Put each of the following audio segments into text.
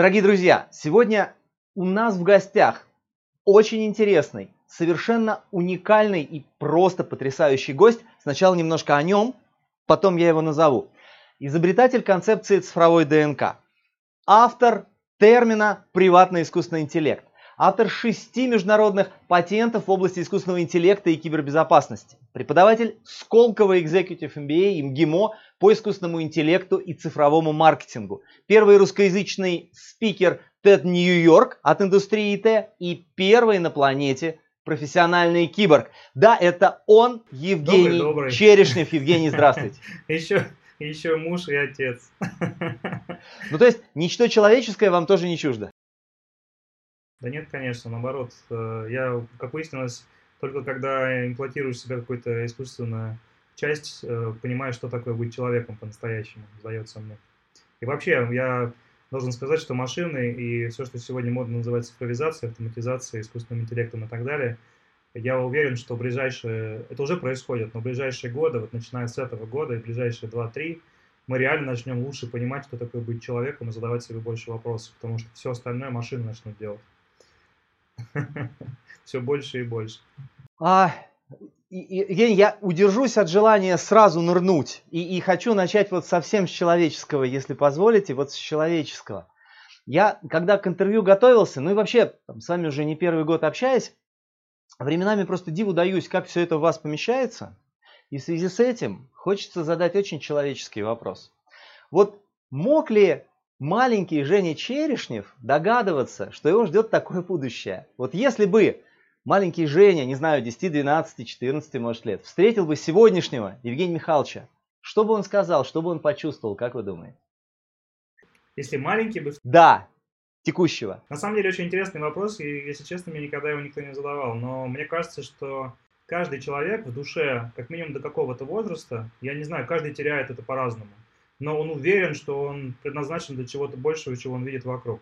Дорогие друзья, сегодня у нас в гостях очень интересный, совершенно уникальный и просто потрясающий гость. Сначала немножко о нем, потом я его назову. Изобретатель концепции цифровой ДНК. Автор термина «приватный искусственный интеллект» автор шести международных патентов в области искусственного интеллекта и кибербезопасности, преподаватель Сколково Executive MBA МГИМО по искусственному интеллекту и цифровому маркетингу, первый русскоязычный спикер TED Нью-Йорк от индустрии ИТ и первый на планете профессиональный киборг. Да, это он, Евгений добрый, добрый. Черешнев. Евгений, здравствуйте. Еще, еще муж и отец. Ну, то есть, ничто человеческое вам тоже не чуждо? Да нет, конечно, наоборот. Э, я, как выяснилось, только когда имплантируешь в себя какую-то искусственную часть, э, понимаешь, что такое быть человеком по-настоящему, сдается мне. И вообще, я должен сказать, что машины и все, что сегодня модно называть цифровизацией, автоматизацией, искусственным интеллектом и так далее, я уверен, что ближайшие, это уже происходит, но ближайшие годы, вот начиная с этого года и ближайшие 2-3, мы реально начнем лучше понимать, что такое быть человеком и задавать себе больше вопросов, потому что все остальное машины начнут делать. Все больше и больше. А, Евгений, я удержусь от желания сразу нырнуть. И, и хочу начать вот совсем с человеческого, если позволите, вот с человеческого. Я, когда к интервью готовился, ну и вообще, там, с вами уже не первый год общаясь, временами просто диву даюсь, как все это у вас помещается. И в связи с этим хочется задать очень человеческий вопрос. Вот мог ли маленький Женя Черешнев догадываться, что его ждет такое будущее. Вот если бы маленький Женя, не знаю, 10, 12, 14, может, лет, встретил бы сегодняшнего Евгения Михайловича, что бы он сказал, что бы он почувствовал, как вы думаете? Если маленький бы... Да, текущего. На самом деле очень интересный вопрос, и, если честно, мне никогда его никто не задавал. Но мне кажется, что каждый человек в душе, как минимум до какого-то возраста, я не знаю, каждый теряет это по-разному но он уверен, что он предназначен для чего-то большего, чего он видит вокруг.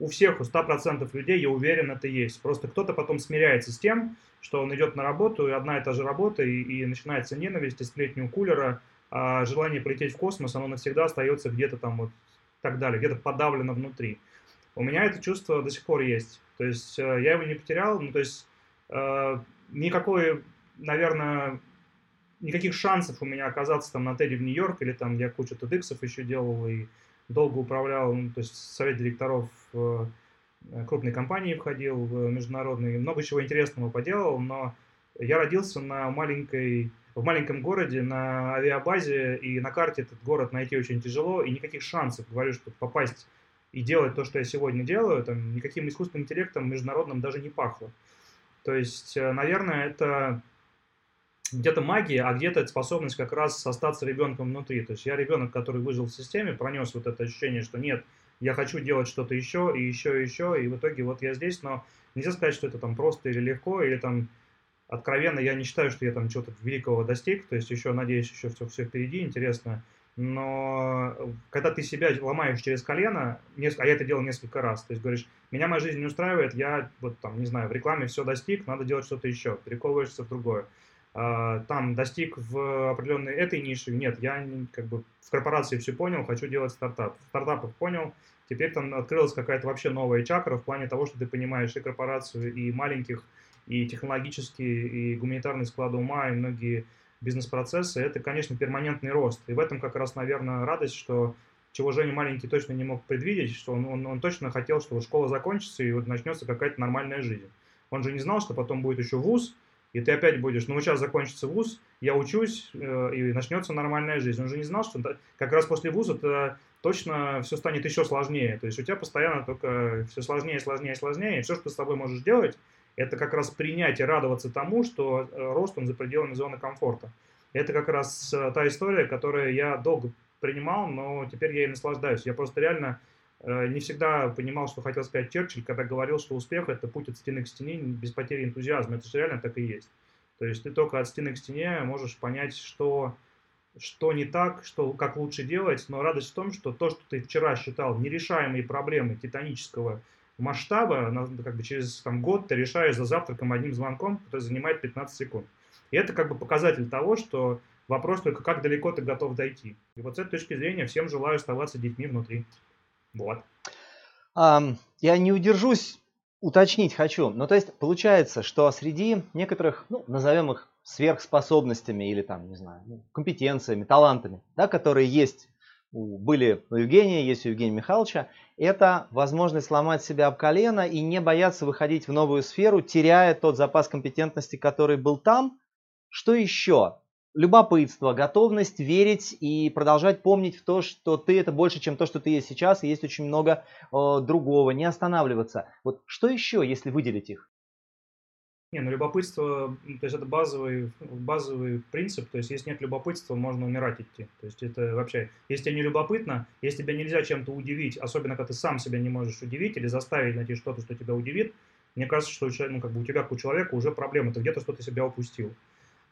У всех, у 100% людей, я уверен, это есть. Просто кто-то потом смиряется с тем, что он идет на работу, и одна и та же работа, и, и начинается ненависть, и сплетни у кулера, а желание полететь в космос, оно навсегда остается где-то там вот так далее, где-то подавлено внутри. У меня это чувство до сих пор есть. То есть э, я его не потерял, ну то есть э, никакой, наверное, никаких шансов у меня оказаться там на Теди в Нью-Йорк, или там я кучу TEDx еще делал и долго управлял, ну, то есть совет директоров э, крупной компании входил, в международный, много чего интересного поделал, но я родился на маленькой, в маленьком городе, на авиабазе, и на карте этот город найти очень тяжело, и никаких шансов, говорю, чтобы попасть и делать то, что я сегодня делаю, там, никаким искусственным интеллектом международным даже не пахло. То есть, э, наверное, это где-то магия, а где-то способность как раз остаться ребенком внутри. То есть я ребенок, который выжил в системе, пронес вот это ощущение, что нет, я хочу делать что-то еще, и еще, и еще, и в итоге вот я здесь, но нельзя сказать, что это там просто или легко, или там откровенно, я не считаю, что я там чего-то великого достиг, то есть еще, надеюсь, еще все, все впереди, интересно, но когда ты себя ломаешь через колено, а я это делал несколько раз, то есть говоришь, меня моя жизнь не устраивает, я вот там, не знаю, в рекламе все достиг, надо делать что-то еще, перековываешься в другое. А, там достиг в определенной этой нише. Нет, я как бы в корпорации все понял, хочу делать стартап. В стартапах понял, теперь там открылась какая-то вообще новая чакра в плане того, что ты понимаешь и корпорацию, и маленьких, и технологические, и гуманитарные склады ума, и многие бизнес-процессы. Это, конечно, перманентный рост. И в этом как раз, наверное, радость, что чего Женя маленький точно не мог предвидеть, что он, он, он точно хотел, что школа закончится и вот начнется какая-то нормальная жизнь. Он же не знал, что потом будет еще вуз, и ты опять будешь, ну сейчас закончится вуз, я учусь, э, и начнется нормальная жизнь. Он же не знал, что как раз после вуза это точно все станет еще сложнее. То есть у тебя постоянно только все сложнее, сложнее, сложнее. И все, что ты с тобой можешь делать, это как раз принять и радоваться тому, что э, рост он за пределами зоны комфорта. Это как раз э, та история, которую я долго принимал, но теперь я ей наслаждаюсь. Я просто реально не всегда понимал, что хотел сказать Черчилль, когда говорил, что успех – это путь от стены к стене без потери энтузиазма. Это же реально так и есть. То есть ты только от стены к стене можешь понять, что, что не так, что, как лучше делать, но радость в том, что то, что ты вчера считал нерешаемые проблемы титанического масштаба, как бы через там, год ты решаешь за завтраком одним звонком, который занимает 15 секунд. И это как бы показатель того, что вопрос только как далеко ты готов дойти. И вот с этой точки зрения всем желаю оставаться детьми внутри. Вот. Я не удержусь, уточнить хочу. Ну, то есть, получается, что среди некоторых, ну, назовем их сверхспособностями или там, не знаю, ну, компетенциями, талантами, да, которые есть были у Евгения, есть у Евгения Михайловича, это возможность сломать себя об колено и не бояться выходить в новую сферу, теряя тот запас компетентности, который был там. Что еще? Любопытство, готовность верить и продолжать помнить в то, что ты это больше, чем то, что ты есть сейчас, и есть очень много э, другого, не останавливаться. Вот что еще, если выделить их? Не, ну любопытство, то есть это базовый, базовый принцип, то есть если нет любопытства, можно умирать идти. То есть это вообще, если тебе не любопытно, если тебя нельзя чем-то удивить, особенно когда ты сам себя не можешь удивить или заставить найти что-то, что тебя удивит, мне кажется, что ну, как бы у тебя, как у человека, уже проблема, ты где-то что-то себя упустил.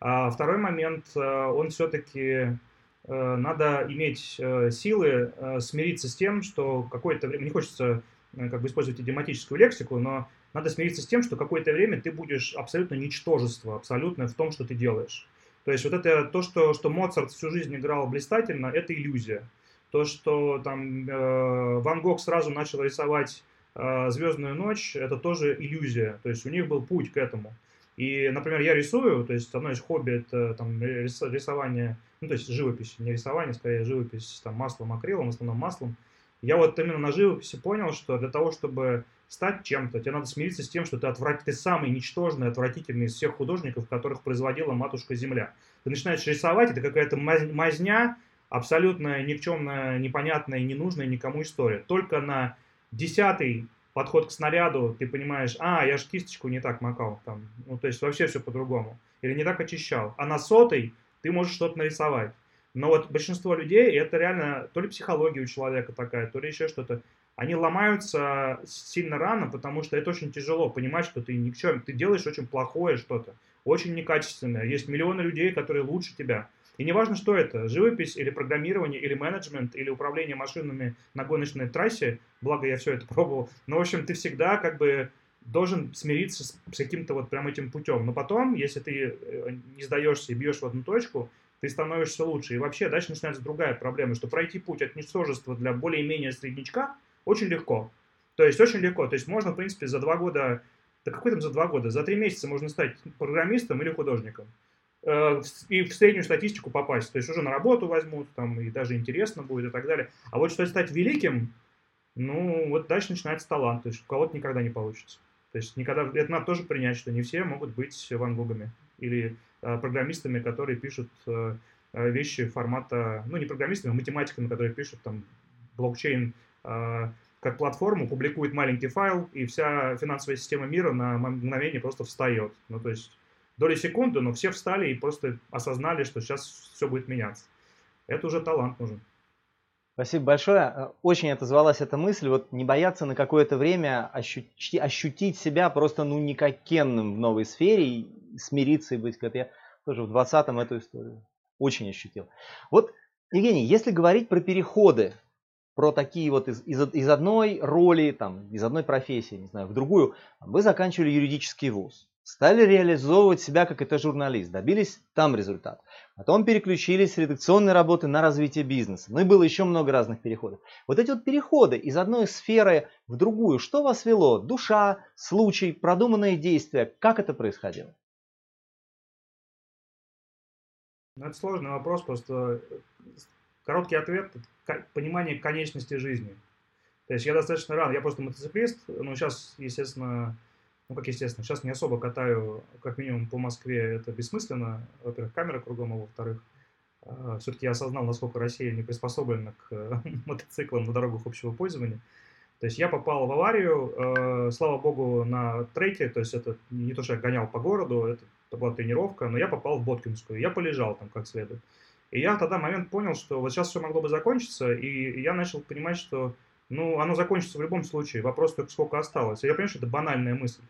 А второй момент, э, он все-таки э, надо иметь э, силы смириться с тем, что какое-то время, не хочется как бы использовать идиоматическую лексику, но надо смириться с тем, что какое-то время ты будешь абсолютно ничтожество, абсолютно в том, что ты делаешь. То есть вот это то, что, что Моцарт всю жизнь играл блистательно, это иллюзия. То, что там э, Ван Гог сразу начал рисовать э, «Звездную ночь», это тоже иллюзия. То есть у них был путь к этому. И, например, я рисую, то есть одно из хобби это там рисование, ну то есть живопись, не рисование, скорее живопись там маслом, акрилом, в основном маслом. Я вот именно на живописи понял, что для того, чтобы стать чем-то, тебе надо смириться с тем, что ты, отврат... ты самый ничтожный, отвратительный из всех художников, которых производила матушка Земля. Ты начинаешь рисовать, это какая-то мазня, абсолютно никчемная, непонятная, ненужная никому история. Только на десятый подход к снаряду, ты понимаешь, а, я же кисточку не так макал, там, ну, то есть вообще все по-другому, или не так очищал. А на сотый ты можешь что-то нарисовать. Но вот большинство людей, это реально то ли психология у человека такая, то ли еще что-то, они ломаются сильно рано, потому что это очень тяжело понимать, что ты ни в чем, ты делаешь очень плохое что-то, очень некачественное. Есть миллионы людей, которые лучше тебя. И неважно, что это, живопись или программирование, или менеджмент, или управление машинами на гоночной трассе, благо я все это пробовал, но, в общем, ты всегда как бы должен смириться с, с каким-то вот прям этим путем. Но потом, если ты э, не сдаешься и бьешь в одну точку, ты становишься лучше. И вообще дальше начинается другая проблема, что пройти путь от ничтожества для более-менее среднячка очень легко. То есть очень легко. То есть можно, в принципе, за два года, да какой там за два года, за три месяца можно стать программистом или художником. Э, и в среднюю статистику попасть. То есть уже на работу возьмут, там, и даже интересно будет и так далее. А вот чтобы стать великим, ну, вот дальше начинается талант. То есть у кого-то никогда не получится. То есть никогда, это надо тоже принять, что не все могут быть Ван Гогами или э, программистами, которые пишут э, э, вещи формата, ну, не программистами, а математиками, которые пишут там блокчейн э, как платформу, публикует маленький файл, и вся финансовая система мира на мгновение просто встает. Ну, то есть доли секунды, но все встали и просто осознали, что сейчас все будет меняться. Это уже талант нужен. Спасибо большое. Э, очень отозвалась эта мысль, вот не бояться на какое-то время ощутить, ощутить себя просто ну никакенным в новой сфере, и смириться и быть как я тоже в 20-м эту историю очень ощутил. Вот, Евгений, если говорить про переходы, про такие вот из, из, из одной роли, там, из одной профессии, не знаю, в другую, вы заканчивали юридический вуз стали реализовывать себя как это журналист, добились там результат. Потом переключились с редакционной работы на развитие бизнеса. Ну и было еще много разных переходов. Вот эти вот переходы из одной сферы в другую, что вас вело? Душа, случай, продуманные действия. Как это происходило? Ну, это сложный вопрос, просто короткий ответ – понимание конечности жизни. То есть я достаточно рано, я просто мотоциклист, но сейчас, естественно, ну, как естественно, сейчас не особо катаю, как минимум по Москве, это бессмысленно. Во-первых, камера кругом, а во-вторых, а, все-таки я осознал, насколько Россия не приспособлена к мотоциклам на дорогах общего пользования. То есть я попал в аварию, э, слава богу, на треке, то есть это не то, что я гонял по городу, это, это была тренировка, но я попал в Боткинскую, я полежал там как следует. И я тогда момент понял, что вот сейчас все могло бы закончиться, и я начал понимать, что ну, оно закончится в любом случае, вопрос только сколько осталось. Я понимаю, что это банальная мысль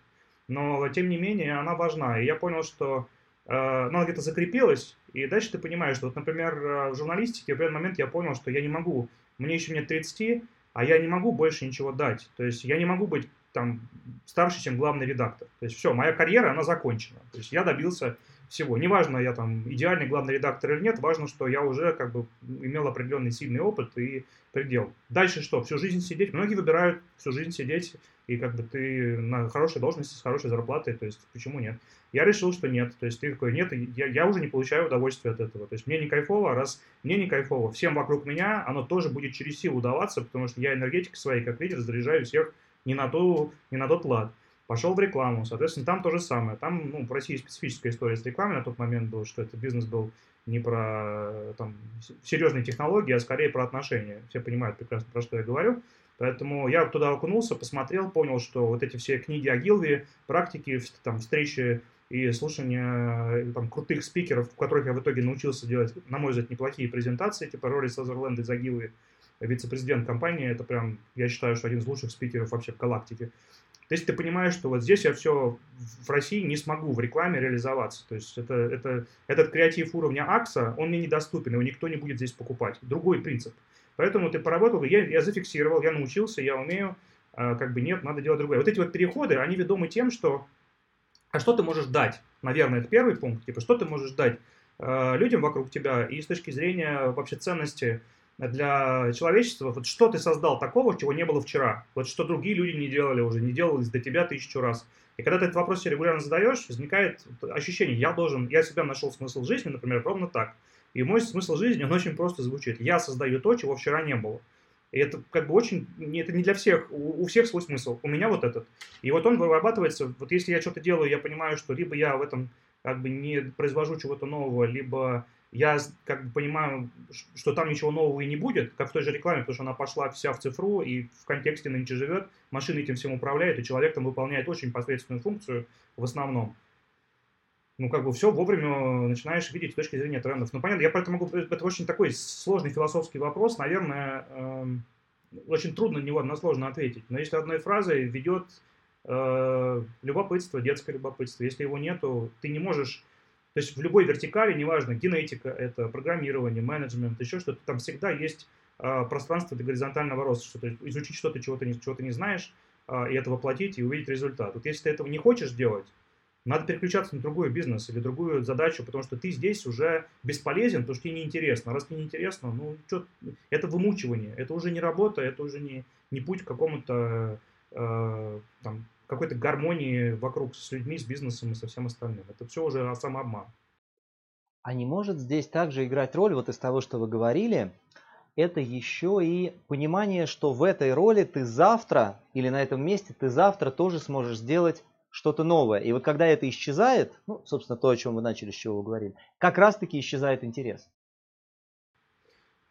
но тем не менее она важна. И я понял, что э, ну, она где-то закрепилась, и дальше ты понимаешь, что, вот, например, э, в журналистике в определенный момент я понял, что я не могу, мне еще нет 30, а я не могу больше ничего дать. То есть я не могу быть там старше, чем главный редактор. То есть все, моя карьера, она закончена. То есть я добился всего. Неважно, я там идеальный главный редактор или нет, важно, что я уже как бы имел определенный сильный опыт и предел. Дальше что? Всю жизнь сидеть. Многие выбирают всю жизнь сидеть, и как бы ты на хорошей должности с хорошей зарплатой, то есть почему нет? Я решил, что нет. То есть ты такой, нет, я, я уже не получаю удовольствия от этого. То есть мне не кайфово, раз мне не кайфово, всем вокруг меня оно тоже будет через силу даваться, потому что я энергетикой своей, как лидер, заряжаю всех не на, ту, не на тот лад. Пошел в рекламу, соответственно, там то же самое. Там, ну, в России специфическая история с рекламой на тот момент был, что это бизнес был не про там, серьезные технологии, а скорее про отношения. Все понимают прекрасно, про что я говорю. Поэтому я туда окунулся, посмотрел, понял, что вот эти все книги о Гилве, практики, там, встречи и слушания э, там, крутых спикеров, в которых я в итоге научился делать, на мой взгляд, неплохие презентации, типа Рори Сазерленд из Агилы, вице-президент компании, это прям, я считаю, что один из лучших спикеров вообще в галактике. То есть ты понимаешь, что вот здесь я все в России не смогу в рекламе реализоваться. То есть это, это, этот креатив уровня АКСа, он мне недоступен, его никто не будет здесь покупать. Другой принцип. Поэтому ты поработал, я, я зафиксировал, я научился, я умею, а, как бы нет, надо делать другое. Вот эти вот переходы, они ведомы тем, что а что ты можешь дать? Наверное, это первый пункт. Типа, что ты можешь дать э, людям вокруг тебя и с точки зрения вообще ценности для человечества, вот что ты создал такого, чего не было вчера, вот что другие люди не делали уже, не делалось до тебя тысячу раз. И когда ты этот вопрос себе регулярно задаешь, возникает ощущение, я должен, я себя нашел смысл жизни, например, ровно так. И мой смысл жизни, он очень просто звучит. Я создаю то, чего вчера не было. И это как бы очень, это не для всех, у, у всех свой смысл. У меня вот этот. И вот он вырабатывается, вот если я что-то делаю, я понимаю, что либо я в этом как бы не произвожу чего-то нового, либо я как бы понимаю, что там ничего нового и не будет, как в той же рекламе, потому что она пошла вся в цифру и в контексте нынче живет, машина этим всем управляет, и человек там выполняет очень посредственную функцию в основном. Ну, как бы все вовремя начинаешь видеть с точки зрения трендов. Ну, понятно, я поэтому могу... Это очень такой сложный философский вопрос, наверное, э, очень трудно на него односложно ответить. Но если одной фразой ведет э, любопытство, детское любопытство, если его нету, ты не можешь то есть в любой вертикали, неважно, генетика, это программирование, менеджмент, еще что-то, там всегда есть э, пространство для горизонтального роста, что то изучить что-то, чего ты чего ты не знаешь, э, и это воплотить и увидеть результат. Вот если ты этого не хочешь делать, надо переключаться на другой бизнес или другую задачу, потому что ты здесь уже бесполезен, потому что тебе неинтересно. А раз тебе неинтересно, ну, что, это вымучивание, это уже не работа, это уже не, не путь к какому-то э, там, какой-то гармонии вокруг с людьми, с бизнесом и со всем остальным. Это все уже самообман. А не может здесь также играть роль, вот из того, что вы говорили, это еще и понимание, что в этой роли ты завтра или на этом месте ты завтра тоже сможешь сделать что-то новое. И вот когда это исчезает, ну, собственно, то, о чем вы начали, с чего вы говорили, как раз-таки исчезает интерес.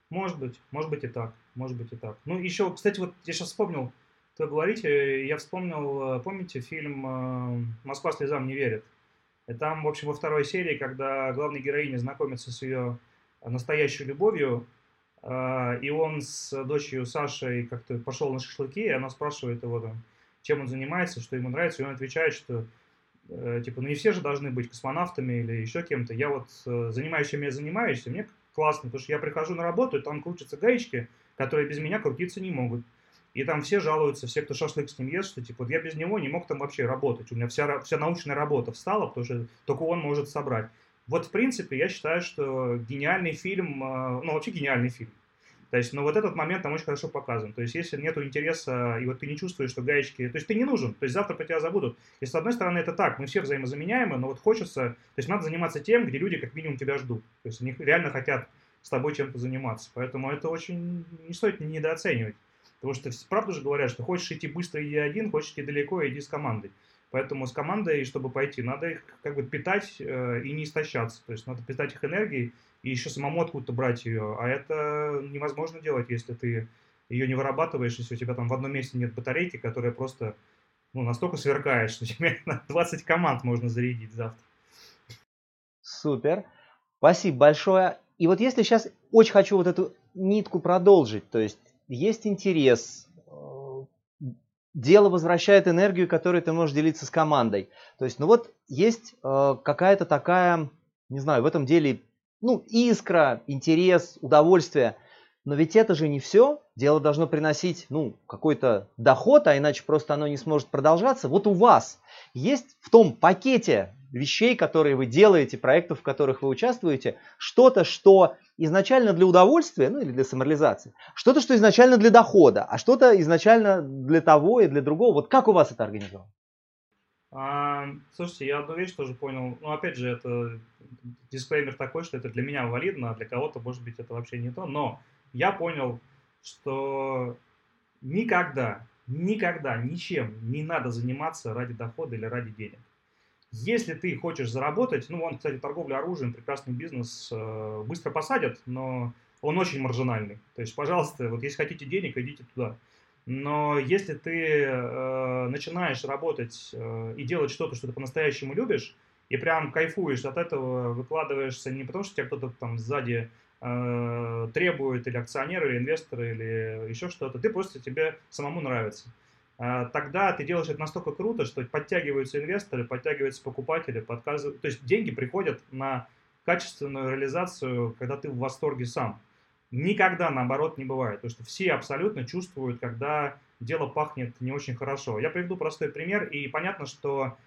Может быть, может быть и так, может быть и так. Ну, еще, кстати, вот я сейчас вспомнил, что говорите, я вспомнил, э, помните фильм э, «Москва слезам не верит»? И там, в общем, во второй серии, когда главная героиня знакомится с ее настоящей любовью, э, и он с дочерью Сашей как-то пошел на шашлыки, и она спрашивает его, там, чем он занимается, что ему нравится, и он отвечает, что типа, ну не все же должны быть космонавтами или еще кем-то. Я вот занимаюсь, чем я занимаюсь, и мне классно, потому что я прихожу на работу, и там крутятся гаечки, которые без меня крутиться не могут. И там все жалуются, все, кто шашлык с ним ест, что типа вот я без него не мог там вообще работать. У меня вся, вся научная работа встала, потому что только он может собрать. Вот, в принципе, я считаю, что гениальный фильм, э, ну, вообще гениальный фильм. То есть, ну, вот этот момент там очень хорошо показан. То есть, если нету интереса, и вот ты не чувствуешь, что гаечки... То есть, ты не нужен. То есть, завтра про тебя забудут. И, с одной стороны, это так. Мы все взаимозаменяемы, но вот хочется... То есть, надо заниматься тем, где люди как минимум тебя ждут. То есть, они реально хотят с тобой чем-то заниматься. Поэтому это очень... Не стоит недооценивать. Потому что правда же говорят, что хочешь идти быстро, иди один, хочешь идти далеко, иди с командой. Поэтому с командой, чтобы пойти, надо их как бы питать э, и не истощаться. То есть надо питать их энергией и еще самому откуда-то брать ее. А это невозможно делать, если ты ее не вырабатываешь, если у тебя там в одном месте нет батарейки, которая просто ну, настолько сверкает, что тебе на 20 команд можно зарядить завтра. Супер. Спасибо большое. И вот если сейчас очень хочу вот эту нитку продолжить, то есть есть интерес, э, дело возвращает энергию, которой ты можешь делиться с командой. То есть, ну вот есть э, какая-то такая, не знаю, в этом деле, ну, искра, интерес, удовольствие. Но ведь это же не все. Дело должно приносить, ну, какой-то доход, а иначе просто оно не сможет продолжаться. Вот у вас есть в том пакете вещей, которые вы делаете, проектов, в которых вы участвуете, что-то, что изначально для удовольствия, ну или для самореализации, что-то, что изначально для дохода, а что-то изначально для того и для другого. Вот как у вас это организовано? А, слушайте, я одну вещь тоже понял. Ну, опять же, это дисклеймер такой, что это для меня валидно, а для кого-то, может быть, это вообще не то. Но я понял, что никогда, никогда ничем не надо заниматься ради дохода или ради денег. Если ты хочешь заработать, ну, он, кстати, торговля оружием, прекрасный бизнес, э, быстро посадят, но он очень маржинальный. То есть, пожалуйста, вот если хотите денег, идите туда. Но если ты э, начинаешь работать э, и делать что-то, что ты по-настоящему любишь, и прям кайфуешь от этого, выкладываешься не потому, что тебя кто-то там сзади э, требует, или акционеры, или инвесторы, или еще что-то, ты просто тебе самому нравится. Э, тогда ты делаешь это настолько круто, что подтягиваются инвесторы, подтягиваются покупатели, подказывают, то есть деньги приходят на качественную реализацию, когда ты в восторге сам. Никогда наоборот не бывает, потому что все абсолютно чувствуют, когда дело пахнет не очень хорошо. Я приведу простой пример, и понятно, что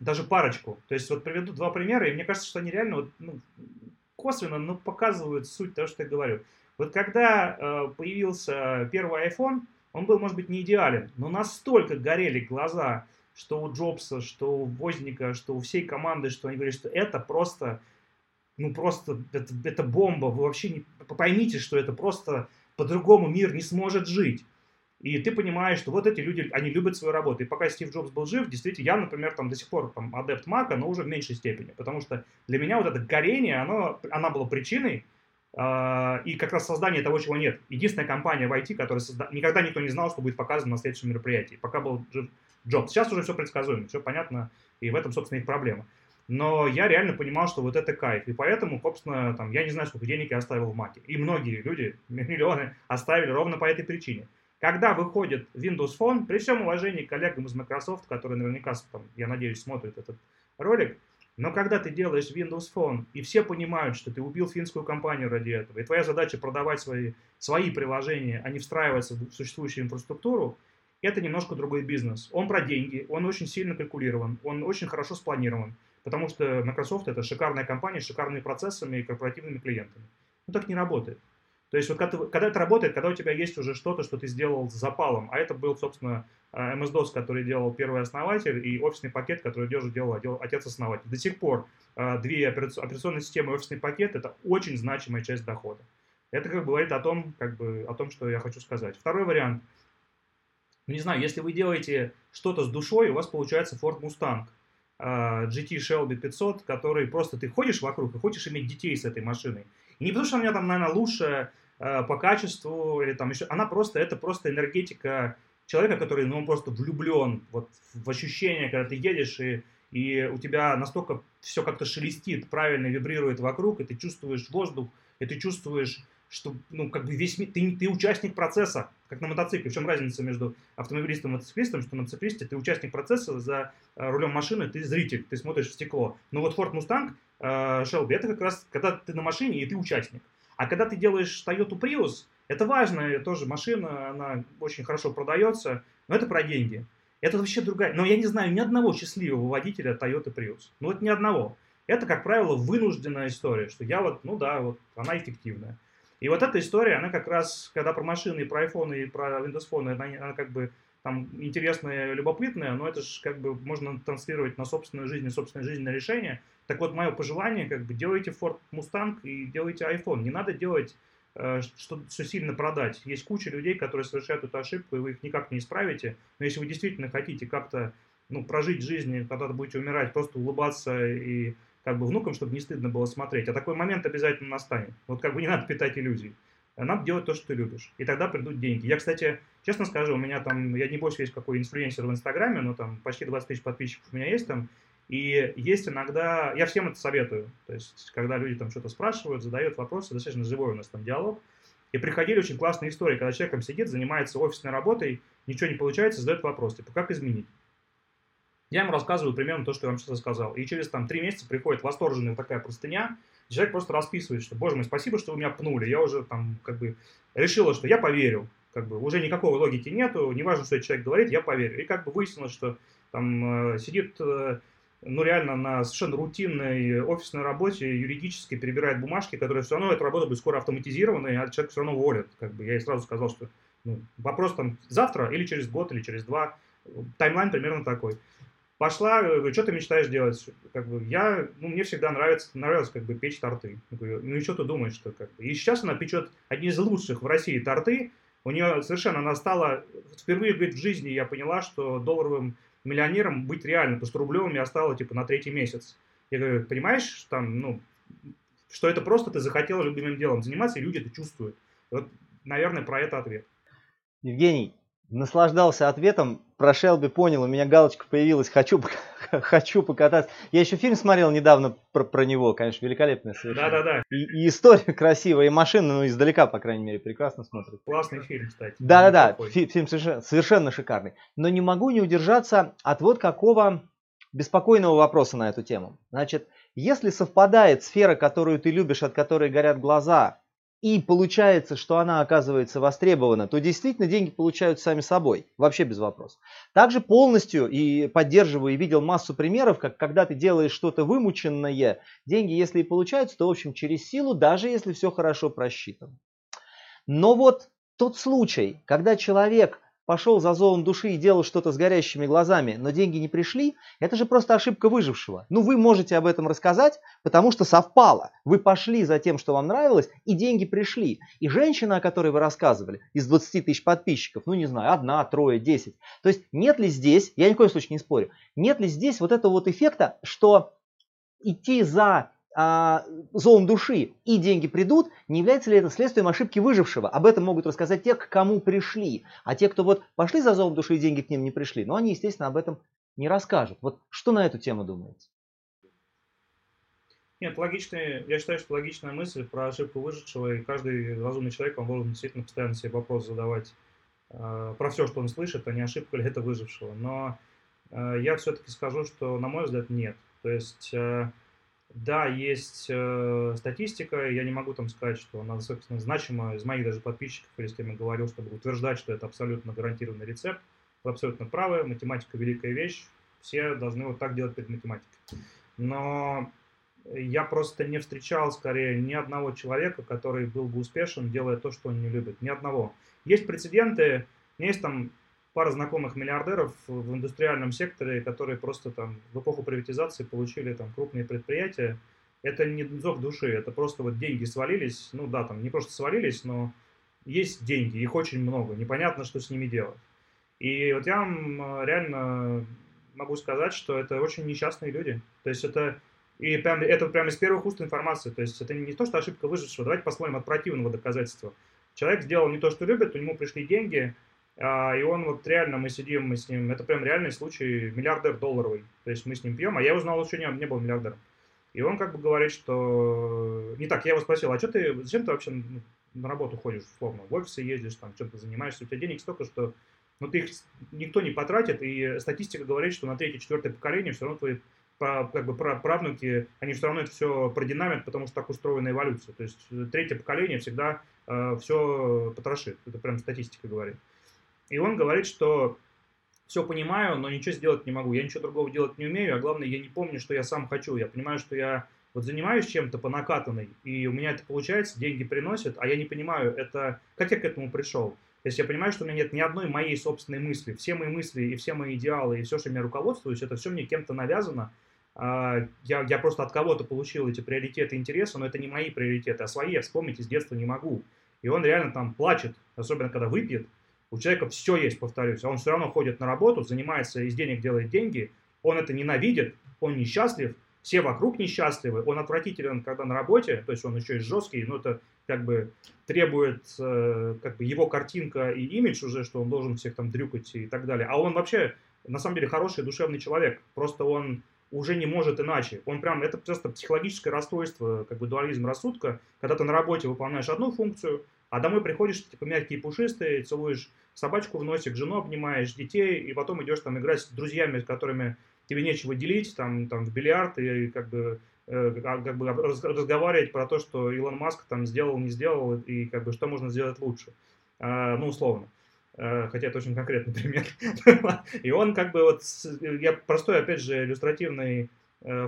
даже парочку. То есть вот приведу два примера, и мне кажется, что они реально вот, ну, косвенно ну, показывают суть того, что я говорю. Вот когда э, появился первый iPhone, он был, может быть, не идеален, но настолько горели глаза, что у Джобса, что у Возника, что у всей команды, что они говорили, что это просто ну просто это, это бомба, вы вообще не поймите, что это просто по-другому мир не сможет жить. И ты понимаешь, что вот эти люди, они любят свою работу. И пока Стив Джобс был жив, действительно, я, например, там до сих пор там, адепт Мака, но уже в меньшей степени. Потому что для меня вот это горение, оно, она была причиной, и как раз создание того, чего нет. Единственная компания в IT, которая созда... никогда никто не знал, что будет показано на следующем мероприятии. Пока был Джобс. Сейчас уже все предсказуемо, все понятно, и в этом, собственно, их проблема но я реально понимал, что вот это кайф. И поэтому, собственно, там, я не знаю, сколько денег я оставил в Маке. И многие люди, миллионы, оставили ровно по этой причине. Когда выходит Windows Phone, при всем уважении к коллегам из Microsoft, которые наверняка, там, я надеюсь, смотрят этот ролик, но когда ты делаешь Windows Phone, и все понимают, что ты убил финскую компанию ради этого, и твоя задача продавать свои, свои приложения, а не встраиваться в существующую инфраструктуру, это немножко другой бизнес. Он про деньги, он очень сильно калькулирован, он очень хорошо спланирован. Потому что Microsoft это шикарная компания с шикарными процессами и корпоративными клиентами. Ну так не работает. То есть вот когда, когда это работает, когда у тебя есть уже что-то, что ты сделал с запалом, а это был, собственно, э, MS-DOS, который делал первый основатель, и офисный пакет, который тоже делал, делал отец-основатель. До сих пор э, две операционные системы и офисный пакет – это очень значимая часть дохода. Это как бы говорит о том, как бы, о том, что я хочу сказать. Второй вариант. Не знаю, если вы делаете что-то с душой, у вас получается Ford Mustang – GT Shelby 500, который просто ты ходишь вокруг и хочешь иметь детей с этой машиной. И не потому, что она у меня там, наверное, лучше по качеству или там еще, она просто, это просто энергетика человека, который, ну, он просто влюблен вот в ощущение, когда ты едешь и, и у тебя настолько все как-то шелестит, правильно вибрирует вокруг, и ты чувствуешь воздух, и ты чувствуешь что, ну, как бы весь мир, ты, ты участник процесса, как на мотоцикле. В чем разница между автомобилистом и мотоциклистом, что на мотоциклисте ты участник процесса, за э, рулем машины ты зритель, ты смотришь в стекло. Но вот Ford Mustang, э, Shelby, это как раз, когда ты на машине и ты участник. А когда ты делаешь Toyota Prius, это важная тоже машина, она очень хорошо продается, но это про деньги. Это вообще другая. Но я не знаю ни одного счастливого водителя Toyota Prius. Ну вот ни одного. Это, как правило, вынужденная история, что я вот, ну да, вот она эффективная. И вот эта история, она как раз, когда про машины, про iPhone и про Windows Phone, она, она как бы там интересная, любопытная, но это же как бы можно транслировать на собственную жизнь и собственное жизненное решение. Так вот, мое пожелание, как бы делайте Ford Mustang и делайте iPhone. Не надо делать, э, что все сильно продать. Есть куча людей, которые совершают эту ошибку, и вы их никак не исправите. Но если вы действительно хотите как-то ну, прожить жизнь, когда будете умирать, просто улыбаться и как бы внукам, чтобы не стыдно было смотреть. А такой момент обязательно настанет. Вот как бы не надо питать иллюзий. Надо делать то, что ты любишь. И тогда придут деньги. Я, кстати, честно скажу, у меня там, я не больше есть какой инфлюенсер в Инстаграме, но там почти 20 тысяч подписчиков у меня есть там. И есть иногда, я всем это советую, то есть, когда люди там что-то спрашивают, задают вопросы, достаточно живой у нас там диалог. И приходили очень классные истории, когда человек там сидит, занимается офисной работой, ничего не получается, задает вопрос, типа, как изменить? Я ему рассказываю примерно то, что я вам сейчас рассказал. И через там три месяца приходит восторженная такая простыня, человек просто расписывает, что, боже мой, спасибо, что вы меня пнули. Я уже там как бы решила, что я поверю. Как бы уже никакой логики нету, неважно, что этот человек говорит, я поверю. И как бы выяснилось, что там э, сидит э, ну, реально на совершенно рутинной офисной работе юридически перебирает бумажки, которые все равно, эта работа будет скоро автоматизирована, и человек все равно уволят. Как бы я ей сразу сказал, что ну, вопрос там завтра или через год, или через два. Таймлайн примерно такой. Пошла, говорю, что ты мечтаешь делать? Как бы, я, ну, мне всегда нравится, нравилось как бы печь торты. Говорю, ну и что ты думаешь, что как бы. И сейчас она печет одни из лучших в России торты. У нее совершенно, она стала, впервые, говорит, в жизни я поняла, что долларовым миллионером быть реально, по 100 рублевым я стала типа на третий месяц. Я говорю, понимаешь, там, ну, что это просто ты захотел любимым делом заниматься, и люди это чувствуют. Вот, наверное, про это ответ. Евгений, наслаждался ответом. Про Шелби понял, у меня галочка появилась, хочу, хочу покататься. Я еще фильм смотрел недавно про, про него, конечно, великолепный совершенно. Да-да-да. И, и история красивая, и машина, ну, издалека, по крайней мере, прекрасно смотрит. Классный фильм, кстати. Да-да-да, фи- фильм совершенно, совершенно шикарный. Но не могу не удержаться от вот какого беспокойного вопроса на эту тему. Значит, если совпадает сфера, которую ты любишь, от которой горят глаза, и получается, что она оказывается востребована, то действительно деньги получают сами собой, вообще без вопросов. Также полностью и поддерживаю и видел массу примеров, как когда ты делаешь что-то вымученное, деньги, если и получаются, то в общем через силу, даже если все хорошо просчитано. Но вот тот случай, когда человек пошел за зовом души и делал что-то с горящими глазами, но деньги не пришли, это же просто ошибка выжившего. Ну, вы можете об этом рассказать, потому что совпало. Вы пошли за тем, что вам нравилось, и деньги пришли. И женщина, о которой вы рассказывали, из 20 тысяч подписчиков, ну, не знаю, одна, трое, десять. То есть нет ли здесь, я ни в коем случае не спорю, нет ли здесь вот этого вот эффекта, что идти за а, зовом души и деньги придут, не является ли это следствием ошибки выжившего? Об этом могут рассказать те, к кому пришли. А те, кто вот пошли за зовом души и деньги к ним не пришли, но они, естественно, об этом не расскажут. Вот что на эту тему думаете? Нет, логичная, я считаю, что логичная мысль про ошибку выжившего, и каждый разумный человек, он должен действительно постоянно себе вопрос задавать э, про все, что он слышит, а не ошибка ли это выжившего. Но э, я все-таки скажу, что, на мой взгляд, нет. То есть э, да, есть э, статистика, я не могу там сказать, что она, собственно, значима из моих даже подписчиков, или с кем я говорил, чтобы утверждать, что это абсолютно гарантированный рецепт. Вы абсолютно правы, математика великая вещь, все должны вот так делать перед математикой. Но я просто не встречал, скорее, ни одного человека, который был бы успешен, делая то, что он не любит. Ни одного. Есть прецеденты, есть там пара знакомых миллиардеров в индустриальном секторе, которые просто там в эпоху приватизации получили там крупные предприятия. Это не зов души, это просто вот деньги свалились, ну да, там не просто свалились, но есть деньги, их очень много, непонятно, что с ними делать. И вот я вам э, реально могу сказать, что это очень несчастные люди. То есть это и прям, это прямо из первых уст информации. То есть это не то, что ошибка выжившего. Давайте посмотрим от противного доказательства. Человек сделал не то, что любит, у него пришли деньги, и он вот реально, мы сидим, мы с ним, это прям реальный случай, миллиардер долларовый. То есть мы с ним пьем, а я узнал, что не, не был миллиардером. И он как бы говорит, что... Не так, я его спросил, а что ты, зачем ты вообще на работу ходишь, условно, в офисы ездишь, там, чем-то занимаешься, у тебя денег столько, что ну, ты их никто не потратит, и статистика говорит, что на третье, четвертое поколение все равно твои как бы правнуки, они все равно это все продинамят, потому что так устроена эволюция. То есть третье поколение всегда э, все потрошит. Это прям статистика говорит. И он говорит, что все понимаю, но ничего сделать не могу. Я ничего другого делать не умею, а главное, я не помню, что я сам хочу. Я понимаю, что я вот занимаюсь чем-то по накатанной, и у меня это получается, деньги приносят, а я не понимаю, это как я к этому пришел. То есть я понимаю, что у меня нет ни одной моей собственной мысли. Все мои мысли и все мои идеалы, и все, что я руководствуюсь, это все мне кем-то навязано. А, я, я просто от кого-то получил эти приоритеты интереса, но это не мои приоритеты, а свои я вспомнить из детства не могу. И он реально там плачет, особенно когда выпьет, у человека все есть, повторюсь, а он все равно ходит на работу, занимается, из денег делает деньги, он это ненавидит, он несчастлив, все вокруг несчастливы, он отвратителен, когда на работе, то есть он еще и жесткий, но это как бы требует э, как бы его картинка и имидж уже, что он должен всех там дрюкать и так далее. А он вообще, на самом деле, хороший душевный человек, просто он уже не может иначе. Он прям, это просто психологическое расстройство, как бы дуализм рассудка, когда ты на работе выполняешь одну функцию, а домой приходишь, типа, мягкий и пушистый, целуешь собачку в носик, жену обнимаешь, детей, и потом идешь там играть с друзьями, с которыми тебе нечего делить, там, там в бильярд, и как бы, э, как бы разговаривать про то, что Илон Маск там сделал, не сделал, и как бы что можно сделать лучше, э, ну, условно. э, хотя это очень конкретный пример. И он как бы вот, я простой, опять же, иллюстративный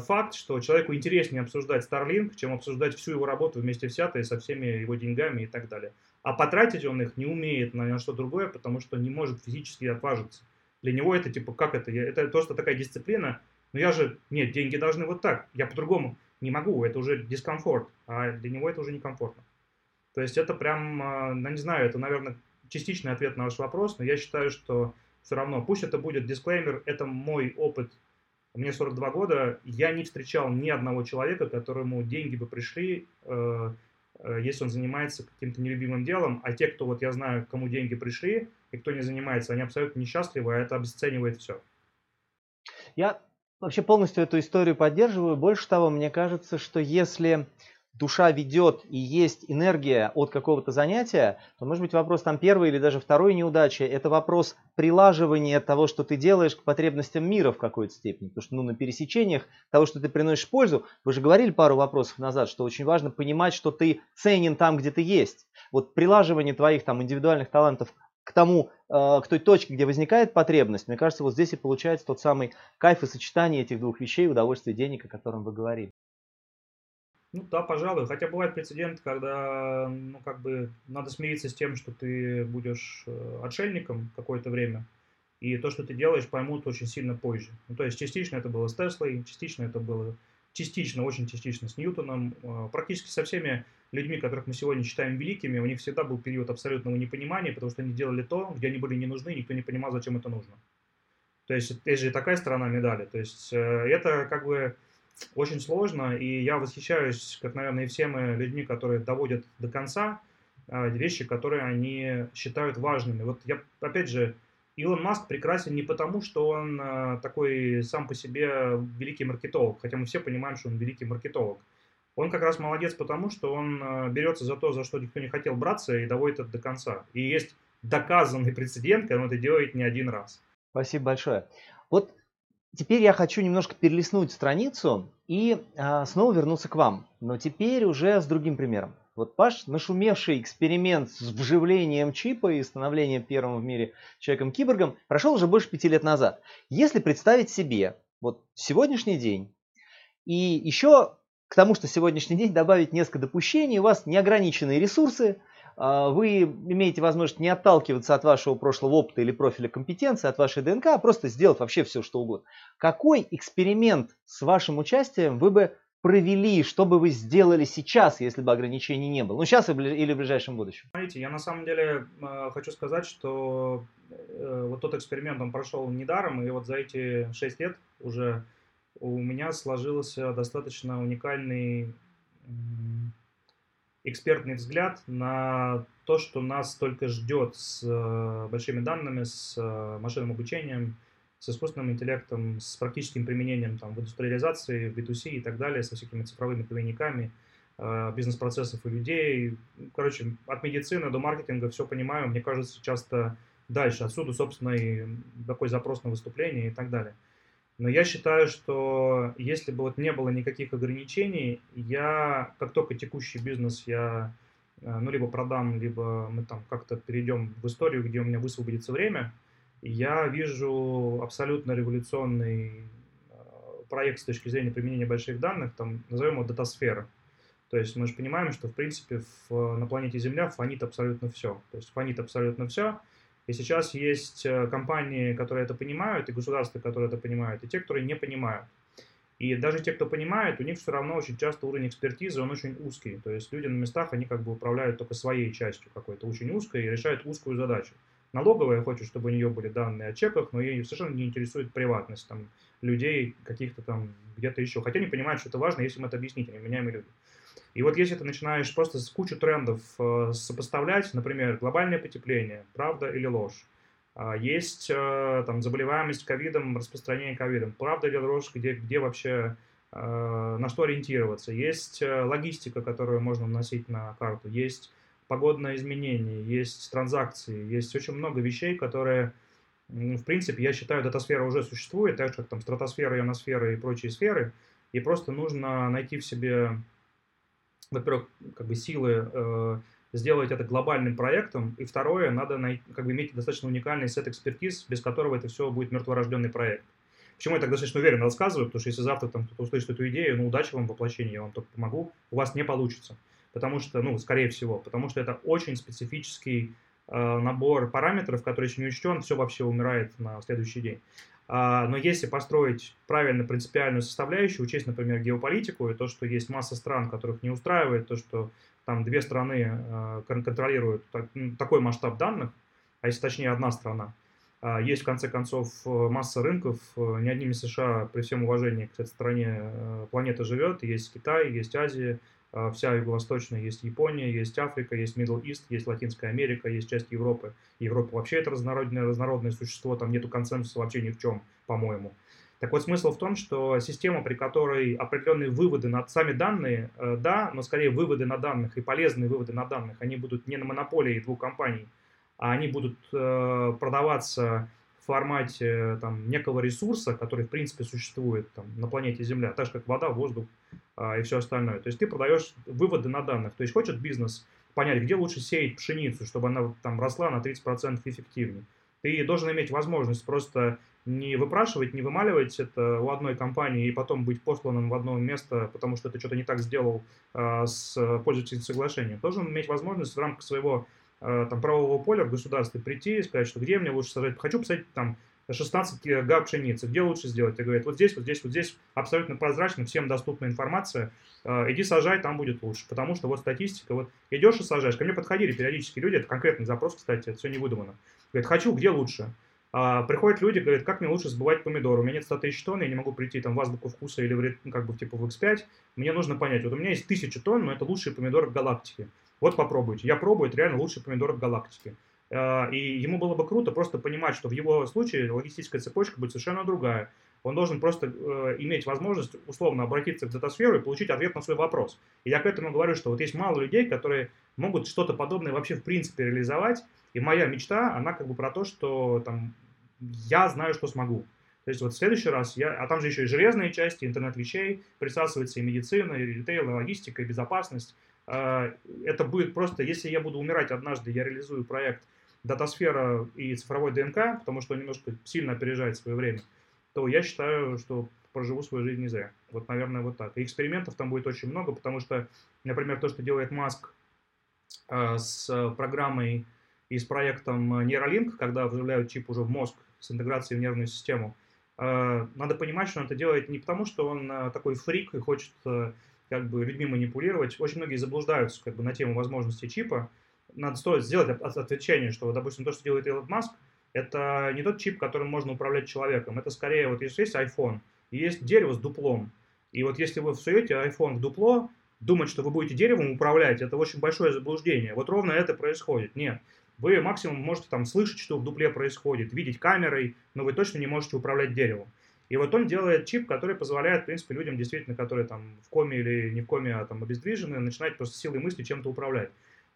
факт, что человеку интереснее обсуждать Starlink, чем обсуждать всю его работу вместе взятые со всеми его деньгами и так далее. А потратить он их не умеет на что-то другое, потому что не может физически отважиться. Для него это типа, как это? Это просто такая дисциплина. Но я же, нет, деньги должны вот так. Я по-другому не могу, это уже дискомфорт. А для него это уже некомфортно. То есть это прям, а, ну не знаю, это, наверное, частичный ответ на ваш вопрос, но я считаю, что все равно, пусть это будет дисклеймер, это мой опыт, мне 42 года, я не встречал ни одного человека, которому деньги бы пришли, э, э, если он занимается каким-то нелюбимым делом, а те, кто вот я знаю, кому деньги пришли, и кто не занимается, они абсолютно несчастливы, а это обесценивает все. Я вообще полностью эту историю поддерживаю. Больше того, мне кажется, что если душа ведет и есть энергия от какого-то занятия, то может быть вопрос там первой или даже второй неудачи, это вопрос прилаживания того, что ты делаешь к потребностям мира в какой-то степени. Потому что ну, на пересечениях того, что ты приносишь пользу, вы же говорили пару вопросов назад, что очень важно понимать, что ты ценен там, где ты есть. Вот прилаживание твоих там индивидуальных талантов к тому, э, к той точке, где возникает потребность, мне кажется, вот здесь и получается тот самый кайф и сочетание этих двух вещей, удовольствие денег, о котором вы говорили. Ну да, пожалуй. Хотя бывает прецедент, когда, ну, как бы, надо смириться с тем, что ты будешь э, отшельником какое-то время, и то, что ты делаешь, поймут очень сильно позже. Ну, то есть частично это было с Теслой, частично это было, частично, очень частично с Ньютоном. Э, практически со всеми людьми, которых мы сегодня считаем великими, у них всегда был период абсолютного непонимания, потому что они делали то, где они были не нужны, никто не понимал, зачем это нужно. То есть, это же такая сторона медали. То есть, э, это как бы очень сложно, и я восхищаюсь, как, наверное, и все мы людьми, которые доводят до конца а, вещи, которые они считают важными. Вот я, опять же, Илон Маск прекрасен не потому, что он а, такой сам по себе великий маркетолог, хотя мы все понимаем, что он великий маркетолог. Он как раз молодец потому, что он а, берется за то, за что никто не хотел браться, и доводит это до конца. И есть доказанный прецедент, когда он это делает не один раз. Спасибо большое. Вот Теперь я хочу немножко перелистнуть страницу и а, снова вернуться к вам, но теперь уже с другим примером. Вот ваш нашумевший эксперимент с вживлением чипа и становлением первым в мире человеком-киборгом прошел уже больше пяти лет назад. Если представить себе вот сегодняшний день и еще к тому, что сегодняшний день добавить несколько допущений, у вас неограниченные ресурсы – вы имеете возможность не отталкиваться от вашего прошлого опыта или профиля компетенции, от вашей ДНК, а просто сделать вообще все, что угодно. Какой эксперимент с вашим участием вы бы провели, что бы вы сделали сейчас, если бы ограничений не было? Ну, сейчас или в ближайшем будущем? Смотрите, я на самом деле э, хочу сказать, что э, вот тот эксперимент, он прошел недаром, и вот за эти 6 лет уже у меня сложился достаточно уникальный экспертный взгляд на то, что нас только ждет с э, большими данными, с э, машинным обучением, с искусственным интеллектом, с практическим применением там, в индустриализации, в B2C и так далее, со всякими цифровыми двойниками, э, бизнес-процессов и людей. Короче, от медицины до маркетинга все понимаю. Мне кажется, часто дальше. Отсюда, собственно, и такой запрос на выступление и так далее. Но я считаю, что если бы вот не было никаких ограничений, я, как только текущий бизнес я э, ну, либо продам, либо мы там как-то перейдем в историю, где у меня высвободится время, я вижу абсолютно революционный э, проект с точки зрения применения больших данных, там, назовем его датасфера. То есть мы же понимаем, что, в принципе, в, на планете Земля фонит абсолютно все. То есть фонит абсолютно все, и сейчас есть э, компании, которые это понимают, и государства, которые это понимают, и те, которые не понимают. И даже те, кто понимает, у них все равно очень часто уровень экспертизы, он очень узкий. То есть люди на местах, они как бы управляют только своей частью какой-то, очень узкой, и решают узкую задачу. Налоговая хочет, чтобы у нее были данные о чеках, но ей совершенно не интересует приватность там, людей каких-то там где-то еще. Хотя не понимают, что это важно, если им это объяснить, они меняемые люди. И вот если ты начинаешь просто с кучу трендов э, сопоставлять, например, глобальное потепление, правда или ложь, а, есть э, там заболеваемость ковидом, распространение ковидом, правда или ложь, где, где вообще э, на что ориентироваться. Есть логистика, которую можно вносить на карту, есть погодное изменение, есть транзакции, есть очень много вещей, которые, в принципе, я считаю, датасфера уже существует, так же, как там стратосфера, ионосфера и прочие сферы, и просто нужно найти в себе во-первых, как бы силы э, сделать это глобальным проектом. И второе, надо найти, как бы иметь достаточно уникальный сет экспертиз, без которого это все будет мертворожденный проект. Почему я так достаточно уверенно рассказываю? Потому что если завтра там кто-то услышит эту идею, ну, удачи вам в воплощении, я вам только помогу, у вас не получится. Потому что, ну, скорее всего, потому что это очень специфический э, набор параметров, который еще не учтен, все вообще умирает на следующий день. А, но если построить правильно принципиальную составляющую, учесть, например, геополитику и то, что есть масса стран, которых не устраивает, то, что там две страны э, контролируют такой масштаб данных, а если точнее одна страна, а, есть, в конце концов, масса рынков. Не одними США, при всем уважении к этой стране, э, планета живет. Есть Китай, есть Азия, а, вся Юго-Восточная, есть Япония, есть Африка, есть Middle East, есть Латинская Америка, есть часть Европы. Европа вообще это разнородное, разнородное существо, там нету консенсуса вообще ни в чем, по-моему. Так вот, смысл в том, что система, при которой определенные выводы на сами данные, э, да, но скорее выводы на данных и полезные выводы на данных, они будут не на монополии двух компаний, а они будут э, продаваться формате там, некого ресурса, который в принципе существует там, на планете Земля, так же как вода, воздух, а, и все остальное. То есть ты продаешь выводы на данных. То есть хочет бизнес понять, где лучше сеять пшеницу, чтобы она там росла на 30% эффективнее. Ты должен иметь возможность просто не выпрашивать, не вымаливать это у одной компании и потом быть посланным в одно место, потому что ты что-то не так сделал э, с пользовательским соглашением. Должен иметь возможность в рамках своего э, там, правового поля в государстве прийти и сказать, что где мне лучше сажать. Хочу посадить там 16 га пшеницы. Где лучше сделать? Я говорю, вот здесь, вот здесь, вот здесь абсолютно прозрачно, всем доступна информация. Э, иди сажай, там будет лучше. Потому что вот статистика, вот идешь и сажаешь. Ко мне подходили периодически люди, это конкретный запрос, кстати, это все не выдумано. Говорит, хочу, где лучше? А, приходят люди, говорят, как мне лучше сбывать помидоры? У меня нет 100 тысяч тонн, я не могу прийти там в азбуку вкуса или в, как бы типа в X5. Мне нужно понять, вот у меня есть тысяча тонн, но это лучшие помидоры в галактике. Вот попробуйте. Я пробую, это реально лучшие помидоры в галактике. А, и ему было бы круто просто понимать, что в его случае логистическая цепочка будет совершенно другая. Он должен просто э, иметь возможность условно обратиться в датасферу и получить ответ на свой вопрос. И я к этому говорю, что вот есть мало людей, которые могут что-то подобное вообще в принципе реализовать. И моя мечта, она как бы про то, что там я знаю, что смогу. То есть вот в следующий раз, я, а там же еще и железные части, интернет вещей, присасывается и медицина, и ритейл, и логистика, и безопасность. А, это будет просто, если я буду умирать однажды, я реализую проект датасфера и цифровой ДНК, потому что он немножко сильно опережает свое время, то я считаю, что проживу свою жизнь не зря. Вот, наверное, вот так. И экспериментов там будет очень много, потому что, например, то, что делает Маск э, с программой и с проектом Neuralink, когда вживляют чип уже в мозг с интеграцией в нервную систему, э, надо понимать, что он это делает не потому, что он такой фрик и хочет как бы людьми манипулировать. Очень многие заблуждаются как бы на тему возможностей чипа, надо стоит сделать отвлечение, что, допустим, то, что делает Илон Маск, это не тот чип, которым можно управлять человеком. Это скорее, вот если есть iPhone, и есть дерево с дуплом, и вот если вы всуете iPhone в дупло, думать, что вы будете деревом управлять, это очень большое заблуждение. Вот ровно это происходит. Нет. Вы максимум можете там слышать, что в дупле происходит, видеть камерой, но вы точно не можете управлять деревом. И вот он делает чип, который позволяет, в принципе, людям, действительно, которые там в коме или не в коме, а там обездвижены, начинать просто силой мысли чем-то управлять.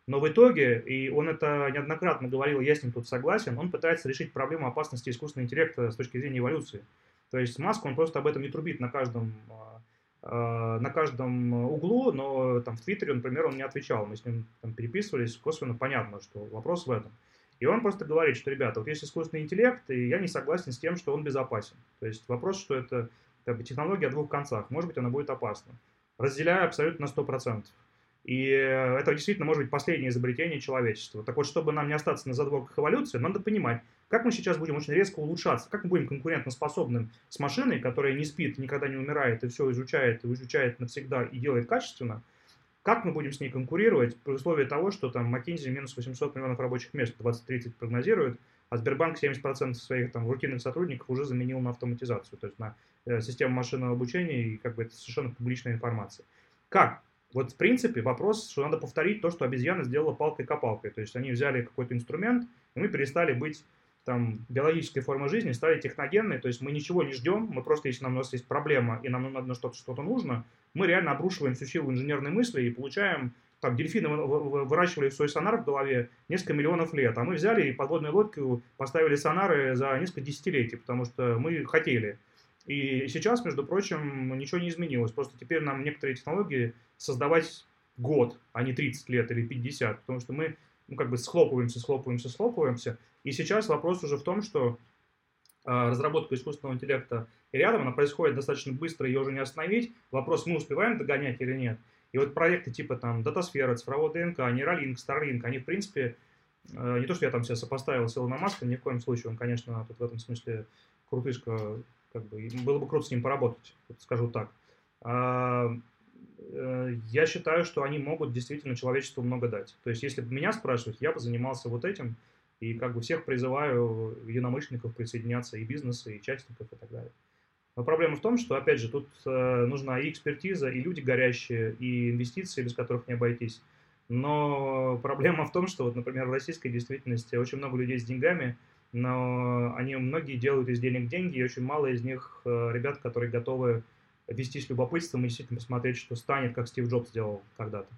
Но в итоге, и он это неоднократно говорил, я с ним тут согласен, он пытается решить проблему опасности искусственного интеллекта с точки зрения эволюции. То есть Маск, он просто об этом не трубит на каждом, а, а, на каждом углу, но там в Твиттере, например, он не отвечал. Мы с ним там переписывались, косвенно понятно, что вопрос в этом. И он просто говорит, что, ребята, вот есть искусственный интеллект, и я не согласен с тем, что он безопасен. То есть вопрос, что это как бы, технология о двух концах. Может быть, она будет опасна. Разделяю абсолютно на 100%. И это действительно может быть последнее изобретение человечества. Так вот, чтобы нам не остаться на задворках эволюции, надо понимать, как мы сейчас будем очень резко улучшаться, как мы будем конкурентоспособным с машиной, которая не спит, никогда не умирает и все изучает, и изучает навсегда и делает качественно, как мы будем с ней конкурировать при условии того, что там McKinsey минус 800 миллионов рабочих мест 2030 прогнозирует, а Сбербанк 70% своих там рутинных сотрудников уже заменил на автоматизацию, то есть на э, систему машинного обучения, и как бы это совершенно публичная информация. Как? Вот в принципе вопрос, что надо повторить то, что обезьяна сделала палкой-копалкой. То есть они взяли какой-то инструмент, и мы перестали быть там биологической формой жизни, стали техногенной, то есть мы ничего не ждем, мы просто, если нам у нас есть проблема, и нам надо что-то что нужно, мы реально обрушиваем всю силу инженерной мысли и получаем, там, дельфины выращивали свой сонар в голове несколько миллионов лет, а мы взяли и подводную лодку поставили сонары за несколько десятилетий, потому что мы хотели. И сейчас, между прочим, ничего не изменилось. Просто теперь нам некоторые технологии создавать год, а не 30 лет или 50, потому что мы ну, как бы схлопываемся, схлопываемся, схлопываемся. И сейчас вопрос уже в том, что э, разработка искусственного интеллекта рядом, она происходит достаточно быстро, ее уже не остановить. Вопрос, мы успеваем догонять или нет. И вот проекты типа там Датасфера, цифровой ДНК, Neuralink, Starlink, они в принципе, э, не то, что я там себя сопоставил с Илоном Маском, ни в коем случае, он, конечно, тут в этом смысле крутышка, как бы, было бы круто с ним поработать, скажу так. А, э, я считаю, что они могут действительно человечеству много дать. То есть, если бы меня спрашивать, я бы занимался вот этим, и как бы всех призываю единомышленников присоединяться, и бизнеса, и частников, и так далее. Но проблема в том, что, опять же, тут э, нужна и экспертиза, и люди горящие, и инвестиции, без которых не обойтись. Но проблема в том, что, вот, например, в российской действительности очень много людей с деньгами, но они многие делают из денег деньги, и очень мало из них э, ребят, которые готовы вести с любопытством и действительно посмотреть, что станет, как Стив Джобс сделал когда-то.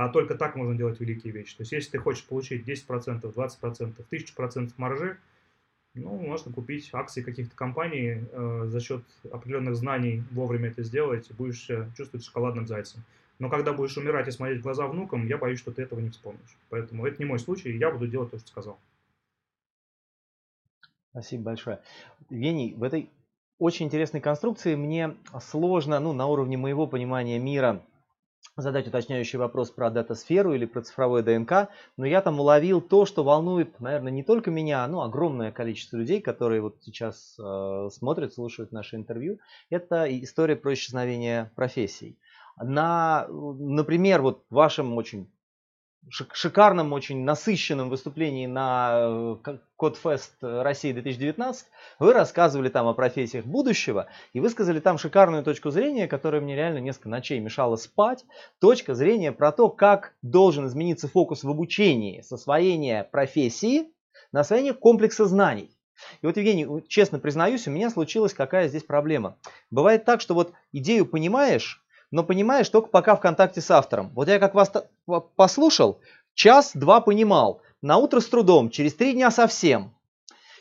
А только так можно делать великие вещи. То есть, если ты хочешь получить 10%, 20%, 1000% маржи, ну, можно купить акции каких-то компаний э, за счет определенных знаний, вовремя это сделать, и будешь чувствовать шоколадным зайцем. Но когда будешь умирать и смотреть в глаза внукам, я боюсь, что ты этого не вспомнишь. Поэтому это не мой случай, я буду делать то, что сказал. Спасибо большое. Евгений, в этой очень интересной конструкции мне сложно, ну, на уровне моего понимания мира, задать уточняющий вопрос про дата-сферу или про цифровое ДНК, но я там уловил то, что волнует, наверное, не только меня, но огромное количество людей, которые вот сейчас э, смотрят, слушают наше интервью. Это история про исчезновение профессий. На, например, вот вашем очень шикарном, очень насыщенном выступлении на э, Кодфест России 2019 вы рассказывали там о профессиях будущего и высказали там шикарную точку зрения, которая мне реально несколько ночей мешала спать. Точка зрения про то, как должен измениться фокус в обучении с освоения профессии на освоение комплекса знаний. И вот, Евгений, честно признаюсь, у меня случилась какая здесь проблема. Бывает так, что вот идею понимаешь, но понимаешь только пока в контакте с автором. Вот я как вас послушал, час-два понимал, на утро с трудом, через три дня совсем.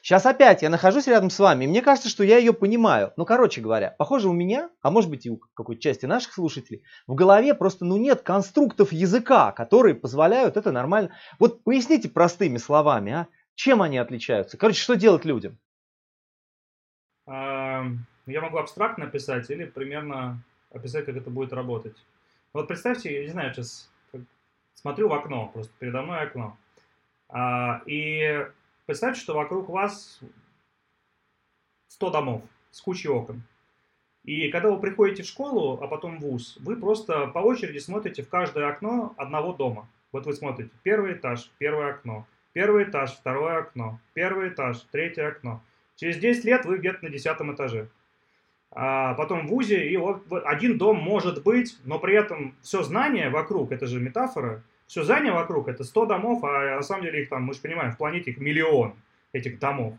Сейчас опять я нахожусь рядом с вами, и мне кажется, что я ее понимаю. Ну, короче говоря, похоже у меня, а может быть и у какой-то части наших слушателей, в голове просто ну нет конструктов языка, которые позволяют это нормально. Вот поясните простыми словами, а? Чем они отличаются? Короче, что делать людям? Я могу абстрактно писать или примерно описать, как это будет работать. Вот представьте, я не знаю, сейчас смотрю в окно, просто передо мной окно. А, и представьте, что вокруг вас 100 домов с кучей окон. И когда вы приходите в школу, а потом в ВУЗ, вы просто по очереди смотрите в каждое окно одного дома. Вот вы смотрите первый этаж, первое окно, первый этаж, второе окно, первый этаж, третье окно. Через 10 лет вы где-то на десятом этаже потом в ВУЗе, и вот один дом может быть, но при этом все знание вокруг, это же метафора, все знание вокруг, это 100 домов, а на самом деле их там, мы же понимаем, в планете их миллион, этих домов.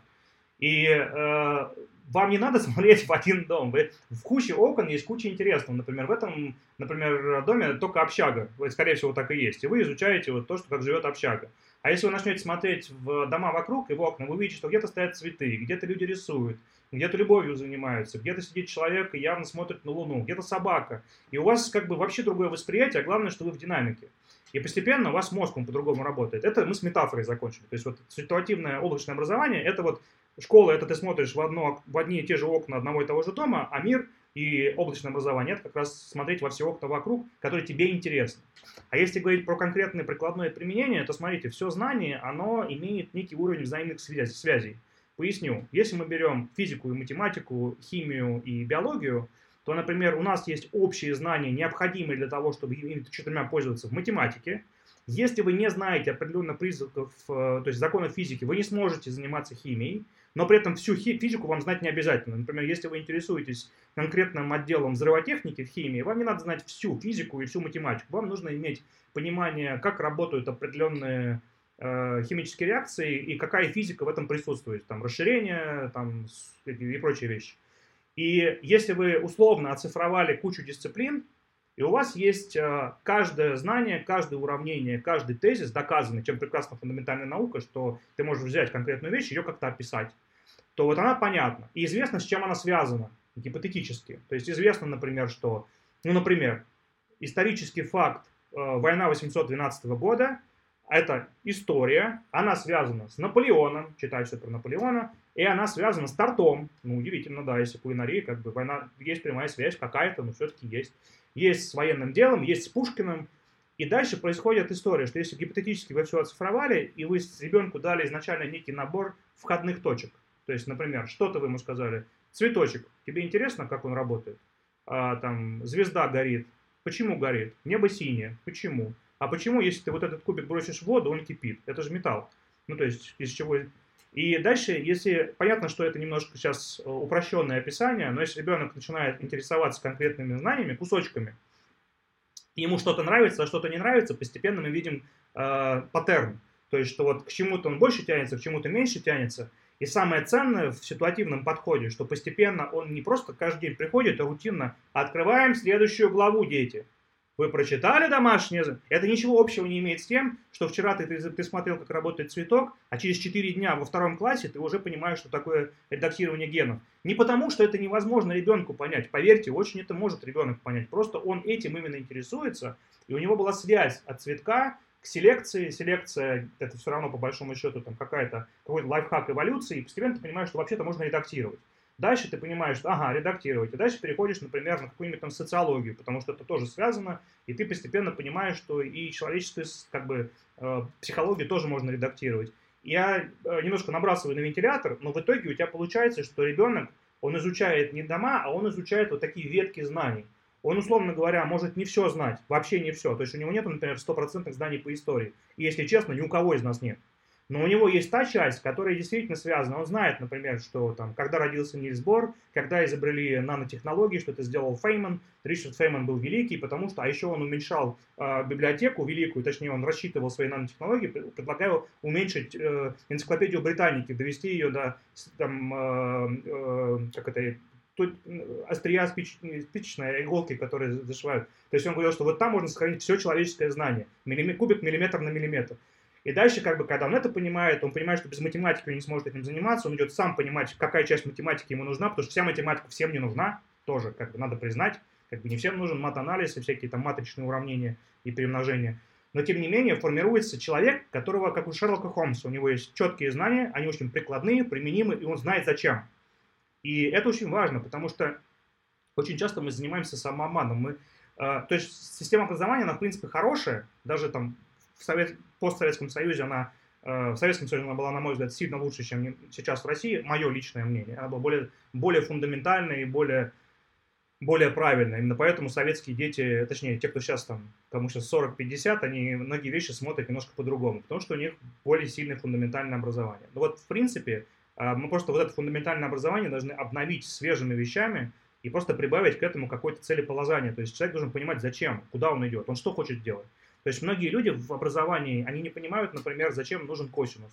И э, вам не надо смотреть в один дом. Вы, в куче окон есть куча интересного. Например, в этом, например, доме только общага. Скорее всего, так и есть. И вы изучаете вот то, что как живет общага. А если вы начнете смотреть в дома вокруг и в окна, вы увидите, что где-то стоят цветы, где-то люди рисуют, где-то любовью занимаются, где-то сидит человек и явно смотрит на Луну, где-то собака. И у вас как бы вообще другое восприятие, а главное, что вы в динамике. И постепенно у вас мозг он по-другому работает. Это мы с метафорой закончили. То есть вот ситуативное облачное образование, это вот школа, это ты смотришь в, одно, в одни и те же окна одного и того же дома, а мир и облачное образование это как раз смотреть во все окна вокруг, которые тебе интересны. А если говорить про конкретное прикладное применение, то смотрите, все знание, оно имеет некий уровень взаимных связей. Поясню. Если мы берем физику и математику, химию и биологию, то, например, у нас есть общие знания, необходимые для того, чтобы ими четырьмя пользоваться в математике. Если вы не знаете определенных признаков, э, то есть законов физики, вы не сможете заниматься химией, но при этом всю физику вам знать не обязательно. Например, если вы интересуетесь конкретным отделом взрывотехники в химии, вам не надо знать всю физику и всю математику. Вам нужно иметь понимание, как работают определенные химические реакции и какая физика в этом присутствует. Там расширение там, и прочие вещи. И если вы условно оцифровали кучу дисциплин, и у вас есть э, каждое знание, каждое уравнение, каждый тезис доказанный, чем прекрасна фундаментальная наука, что ты можешь взять конкретную вещь, ее как-то описать, то вот она понятна. И известно, с чем она связана, гипотетически. То есть известно, например, что, ну, например, исторический факт война 812 года, это история, она связана с Наполеоном, читаю все про Наполеона, и она связана с тортом. Ну, удивительно, да, если кулинария, как бы война, есть прямая связь какая-то, но все-таки есть. Есть с военным делом, есть с Пушкиным. И дальше происходит история, что если гипотетически вы все оцифровали, и вы ребенку дали изначально некий набор входных точек. То есть, например, что-то вы ему сказали, цветочек, тебе интересно, как он работает? А, там, звезда горит. Почему горит? Небо синее. Почему? А почему, если ты вот этот кубик бросишь в воду, он кипит? Это же металл. Ну, то есть, из чего... И дальше, если... Понятно, что это немножко сейчас э, упрощенное описание, но если ребенок начинает интересоваться конкретными знаниями, кусочками, ему что-то нравится, а что-то не нравится, постепенно мы видим э, паттерн. То есть, что вот к чему-то он больше тянется, к чему-то меньше тянется. И самое ценное в ситуативном подходе, что постепенно он не просто каждый день приходит, а рутинно «Открываем следующую главу, дети». Вы прочитали домашнее? Это ничего общего не имеет с тем, что вчера ты, ты, ты смотрел, как работает цветок, а через 4 дня во втором классе ты уже понимаешь, что такое редактирование генов. Не потому, что это невозможно ребенку понять. Поверьте, очень это может ребенок понять. Просто он этим именно интересуется, и у него была связь от цветка к селекции. Селекция это все равно по большому счету там какая-то какой-то лайфхак эволюции, и постепенно ты понимаешь, что вообще-то можно редактировать. Дальше ты понимаешь, что, ага, редактировать. И дальше переходишь, например, на какую-нибудь там социологию, потому что это тоже связано, и ты постепенно понимаешь, что и человеческую как бы, э, психологию тоже можно редактировать. Я э, немножко набрасываю на вентилятор, но в итоге у тебя получается, что ребенок, он изучает не дома, а он изучает вот такие ветки знаний. Он, условно говоря, может не все знать, вообще не все. То есть у него нет, например, стопроцентных знаний по истории. И если честно, ни у кого из нас нет. Но у него есть та часть, которая действительно связана. Он знает, например, что там, когда родился Нильс Бор, когда изобрели нанотехнологии, что это сделал Фейман. Ричард Фейман был великий, потому что, а еще он уменьшал э, библиотеку великую, точнее, он рассчитывал свои нанотехнологии, предлагаю уменьшить э, энциклопедию Британики, довести ее до, там, э, э, как это, тут острия спич, спичечной иголки, которые зашивают. То есть он говорил, что вот там можно сохранить все человеческое знание. Миллиметр, кубик миллиметр на миллиметр. И дальше, как бы, когда он это понимает, он понимает, что без математики он не сможет этим заниматься, он идет сам понимать, какая часть математики ему нужна, потому что вся математика всем не нужна, тоже, как бы, надо признать, как бы не всем нужен мат-анализ и всякие там матричные уравнения и перемножения. Но, тем не менее, формируется человек, которого, как у Шерлока Холмса, у него есть четкие знания, они очень прикладные, применимы, и он знает зачем. И это очень важно, потому что очень часто мы занимаемся самообманом. Мы, э, то есть система образования, она, в принципе, хорошая, даже там в Совет, постсоветском Союзе она, э, в Советском Союзе она была, на мой взгляд, сильно лучше, чем сейчас в России, мое личное мнение. Она была более, более фундаментальная и более, более правильная. Именно поэтому советские дети, точнее, те, кто сейчас там, кому сейчас 40-50, они многие вещи смотрят немножко по-другому, потому что у них более сильное фундаментальное образование. Но вот, в принципе, э, мы просто вот это фундаментальное образование должны обновить свежими вещами, и просто прибавить к этому какое-то целеположение. То есть человек должен понимать, зачем, куда он идет, он что хочет делать. То есть многие люди в образовании, они не понимают, например, зачем нужен косинус.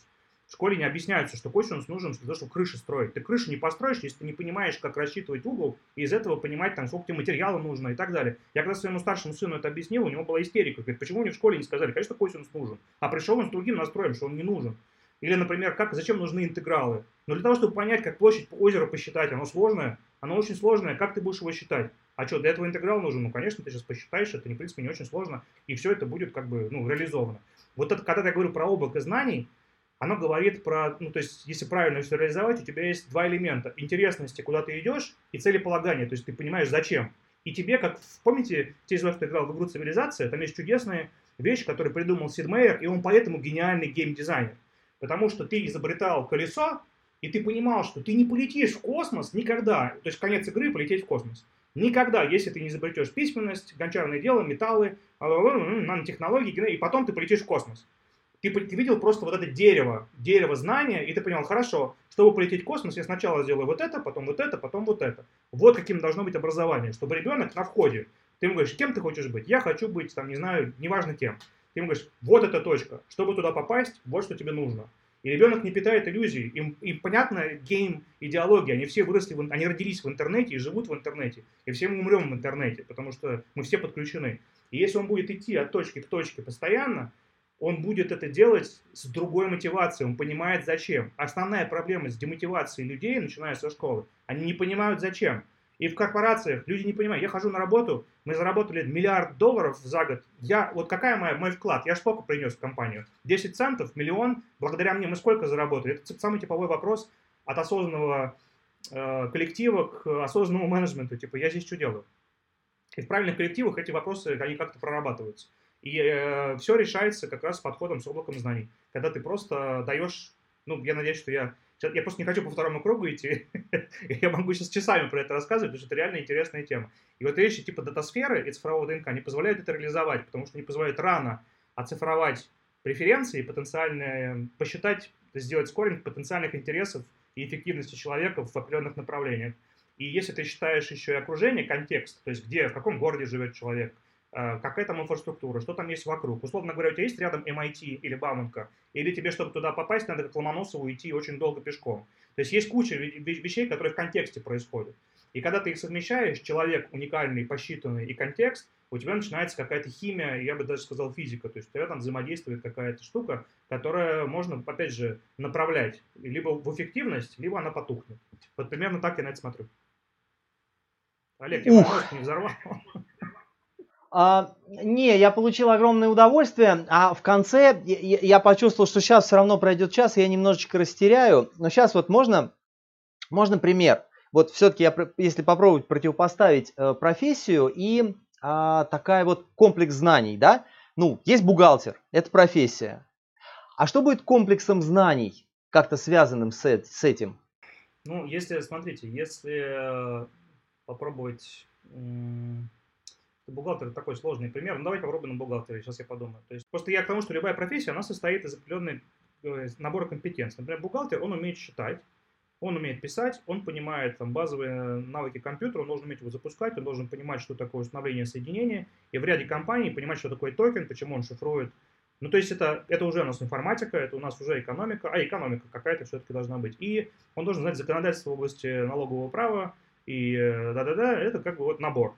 В школе не объясняются, что косинус нужен для того, чтобы крыши строить. Ты крышу не построишь, если ты не понимаешь, как рассчитывать угол, и из этого понимать, там, сколько тебе материала нужно и так далее. Я когда своему старшему сыну это объяснил, у него была истерика. Говорит, почему мне в школе не сказали? Конечно, косинус нужен. А пришел он с другим настроем, что он не нужен. Или, например, как, зачем нужны интегралы? Но для того, чтобы понять, как площадь озера посчитать, оно сложное, оно очень сложное, как ты будешь его считать? А что, для этого интеграл нужен? Ну, конечно, ты сейчас посчитаешь, это, в принципе, не очень сложно, и все это будет как бы, ну, реализовано. Вот это, когда я говорю про облако знаний, оно говорит про, ну, то есть, если правильно все реализовать, у тебя есть два элемента. Интересности, куда ты идешь, и целеполагание, то есть ты понимаешь, зачем. И тебе, как, помните, те из вас, кто играл в игру «Цивилизация», там есть чудесная вещь, которую придумал Сид Мейер, и он поэтому гениальный геймдизайнер. Потому что ты изобретал колесо, и ты понимал, что ты не полетишь в космос никогда. То есть конец игры полететь в космос. Никогда, если ты не изобретешь письменность, гончарное дело, металлы, нанотехнологии, и потом ты полетишь в космос. Ты, ты видел просто вот это дерево, дерево знания, и ты понял, хорошо, чтобы полететь в космос, я сначала сделаю вот это, потом вот это, потом вот это. Вот каким должно быть образование, чтобы ребенок на входе, ты ему говоришь, кем ты хочешь быть? Я хочу быть, там, не знаю, неважно кем. Ты ему говоришь, вот эта точка, чтобы туда попасть, вот что тебе нужно. И ребенок не питает иллюзий. Им, им понятно гейм идеология. Они все выросли, в, они родились в интернете и живут в интернете. И все мы умрем в интернете, потому что мы все подключены. И если он будет идти от точки к точке постоянно, он будет это делать с другой мотивацией, он понимает зачем. Основная проблема с демотивацией людей, начиная со школы, они не понимают зачем. И в корпорациях люди не понимают, я хожу на работу, мы заработали миллиард долларов за год. Я, вот какая моя, мой вклад? Я сколько принес в компанию? 10 центов, миллион, благодаря мне мы сколько заработали? Это самый типовой вопрос от осознанного э, коллектива к осознанному менеджменту. Типа, я здесь что делаю? И в правильных коллективах эти вопросы, они как-то прорабатываются. И э, все решается как раз подходом с облаком знаний. Когда ты просто даешь, ну, я надеюсь, что я я просто не хочу по второму кругу идти. я могу сейчас часами про это рассказывать, потому что это реально интересная тема. И вот вещи типа датасферы и цифрового ДНК не позволяют это реализовать, потому что не позволяют рано оцифровать преференции, потенциальные, посчитать, сделать скоринг потенциальных интересов и эффективности человека в определенных направлениях. И если ты считаешь еще и окружение, контекст, то есть где, в каком городе живет человек, какая там инфраструктура, что там есть вокруг. Условно говоря, у тебя есть рядом MIT или Бауманка, или тебе, чтобы туда попасть, надо как Ломоносову идти очень долго пешком. То есть есть куча вещей, которые в контексте происходят. И когда ты их совмещаешь, человек уникальный, посчитанный и контекст, у тебя начинается какая-то химия, я бы даже сказал физика, то есть у тебя там взаимодействует какая-то штука, которая можно, опять же, направлять либо в эффективность, либо она потухнет. Вот примерно так я на это смотрю. Олег, я мозг не взорвал. А, не, я получил огромное удовольствие, а в конце я, я почувствовал, что сейчас все равно пройдет час, я немножечко растеряю. Но сейчас вот можно, можно пример. Вот все-таки, я, если попробовать противопоставить э, профессию и э, такая вот комплекс знаний, да, ну, есть бухгалтер, это профессия. А что будет комплексом знаний, как-то связанным с, с этим? Ну, если, смотрите, если э, попробовать бухгалтер такой сложный пример. Ну, давайте попробуем на бухгалтере, сейчас я подумаю. То есть, просто я к тому, что любая профессия, она состоит из определенной э, набора компетенций. Например, бухгалтер, он умеет считать, он умеет писать, он понимает там, базовые навыки компьютера, он должен уметь его запускать, он должен понимать, что такое установление соединения, и в ряде компаний понимать, что такое токен, почему он шифрует. Ну, то есть это, это уже у нас информатика, это у нас уже экономика, а экономика какая-то все-таки должна быть. И он должен знать законодательство в области налогового права, и э, да-да-да, это как бы вот набор.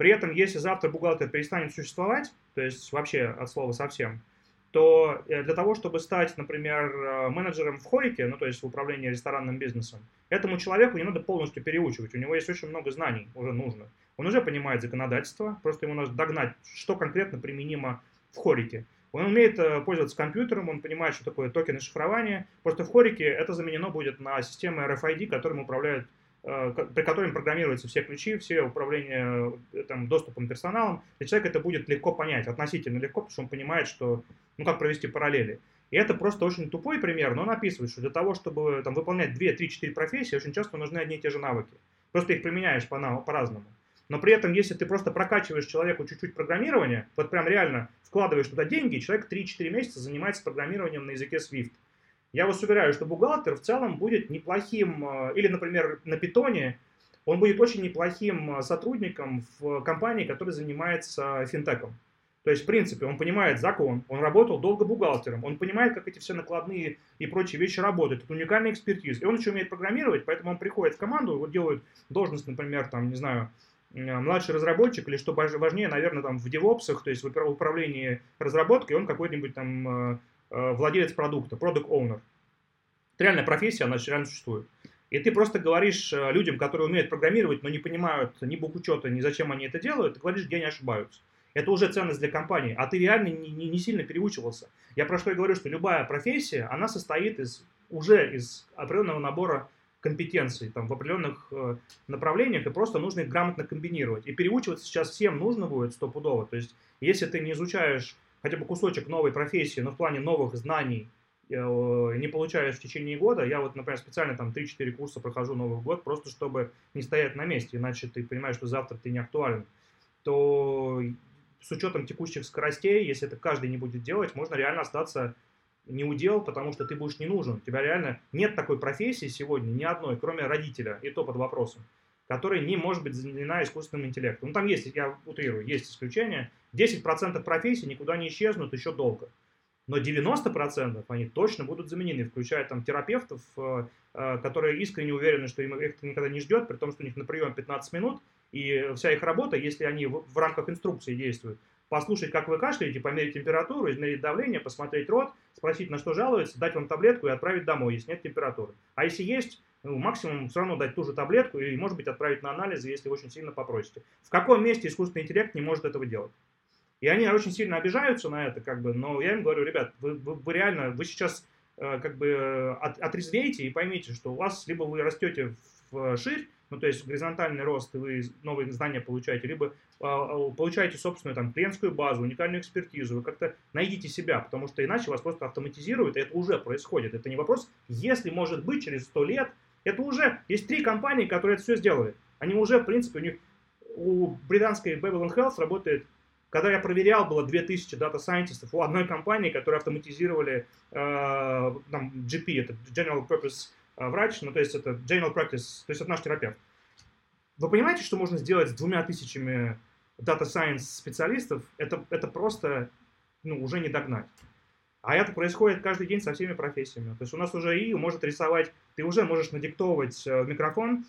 При этом, если завтра бухгалтер перестанет существовать, то есть вообще от слова совсем, то э, для того, чтобы стать, например, э, менеджером в Хорике, ну то есть в управлении ресторанным бизнесом, этому человеку не надо полностью переучивать, у него есть очень много знаний уже нужно. Он уже понимает законодательство, просто ему нужно догнать, что конкретно применимо в Хорике. Он умеет э, пользоваться компьютером, он понимает, что такое токены шифрования. Просто в Хорике это заменено будет на системы RFID, которым управляют при котором программируются все ключи, все управления э, там, доступом персоналом, для человека это будет легко понять, относительно легко, потому что он понимает, что, ну, как провести параллели. И это просто очень тупой пример, но он описывает, что для того, чтобы там, выполнять 2, 3, 4 профессии, очень часто нужны одни и те же навыки. Просто их применяешь по- по-разному. Но при этом, если ты просто прокачиваешь человеку чуть-чуть программирование, вот прям реально вкладываешь туда деньги, человек 3-4 месяца занимается программированием на языке Swift. Я вас уверяю, что бухгалтер в целом будет неплохим, э, или, например, на питоне, он будет очень неплохим э, сотрудником в компании, которая занимается финтеком. То есть, в принципе, он понимает закон, он работал долго бухгалтером, он понимает, как эти все накладные и прочие вещи работают. Это уникальный экспертиз. И он еще умеет программировать, поэтому он приходит в команду, вот делает должность, например, там, не знаю, э, младший разработчик, или что важнее, наверное, там в девопсах, то есть в управлении разработкой, он какой-нибудь там владелец продукта, product owner. Это реальная профессия, она реально существует. И ты просто говоришь э, людям, которые умеют программировать, но не понимают ни бухучета, ни зачем они это делают, ты говоришь, где они ошибаются. Это уже ценность для компании, а ты реально не, не, не сильно переучивался. Я про что и говорю, что любая профессия, она состоит из, уже из определенного набора компетенций там, в определенных э, направлениях, и просто нужно их грамотно комбинировать. И переучиваться сейчас всем нужно будет стопудово. То есть, если ты не изучаешь хотя бы кусочек новой профессии, но в плане новых знаний э, не получаешь в течение года, я вот, например, специально там 3-4 курса прохожу Новый год, просто чтобы не стоять на месте, иначе ты понимаешь, что завтра ты не актуален, то с учетом текущих скоростей, если это каждый не будет делать, можно реально остаться не удел, потому что ты будешь не нужен. У тебя реально нет такой профессии сегодня, ни одной, кроме родителя, и то под вопросом которая не может быть заменена искусственным интеллектом. Ну, там есть, я утрирую, есть исключения. 10% профессий никуда не исчезнут еще долго. Но 90% они точно будут заменены, включая там терапевтов, э, э, которые искренне уверены, что им их никогда не ждет, при том, что у них на прием 15 минут, и вся их работа, если они в, в рамках инструкции действуют, послушать, как вы кашляете, померить температуру, измерить давление, посмотреть рот, спросить, на что жалуется, дать вам таблетку и отправить домой, если нет температуры. А если есть, ну, максимум все равно дать ту же таблетку и, может быть, отправить на анализы, если очень сильно попросите. В каком месте искусственный интеллект не может этого делать? И они очень сильно обижаются на это, как бы, но я им говорю, ребят, вы, вы, вы реально, вы сейчас э, как бы от, отрезвейте и поймите, что у вас либо вы растете в ширь, ну, то есть горизонтальный рост, и вы новые знания получаете, либо э, получаете собственную там клиентскую базу, уникальную экспертизу, вы как-то найдите себя, потому что иначе вас просто автоматизируют, и это уже происходит. Это не вопрос, если может быть через 100 лет, это уже, есть три компании, которые это все сделали. Они уже, в принципе, у них, у британской Babylon Health работает когда я проверял, было 2000 дата-сайентистов у одной компании, которые автоматизировали э, там, GP, это General Purpose э, врач, ну то есть это General Practice, то есть это наш терапевт. Вы понимаете, что можно сделать с двумя тысячами Science специалистов? Это, это просто ну, уже не догнать. А это происходит каждый день со всеми профессиями. То есть у нас уже и может рисовать, ты уже можешь надиктовывать э, микрофон,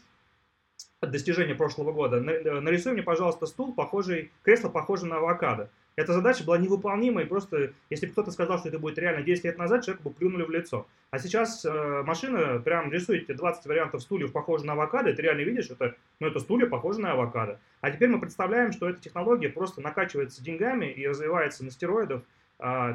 достижения прошлого года. Э, нарисуй мне, пожалуйста, стул, похожий, кресло, похожее на авокадо. Эта задача была невыполнима, и просто, если бы кто-то сказал, что это будет реально 10 лет назад, человеку бы плюнули в лицо. А сейчас э, машина прям рисует тебе 20 вариантов стульев, похожих на авокадо, и ты реально видишь, это, ну, это стулья, похожие на авокадо. А теперь мы представляем, что эта технология просто накачивается деньгами и развивается на стероидах,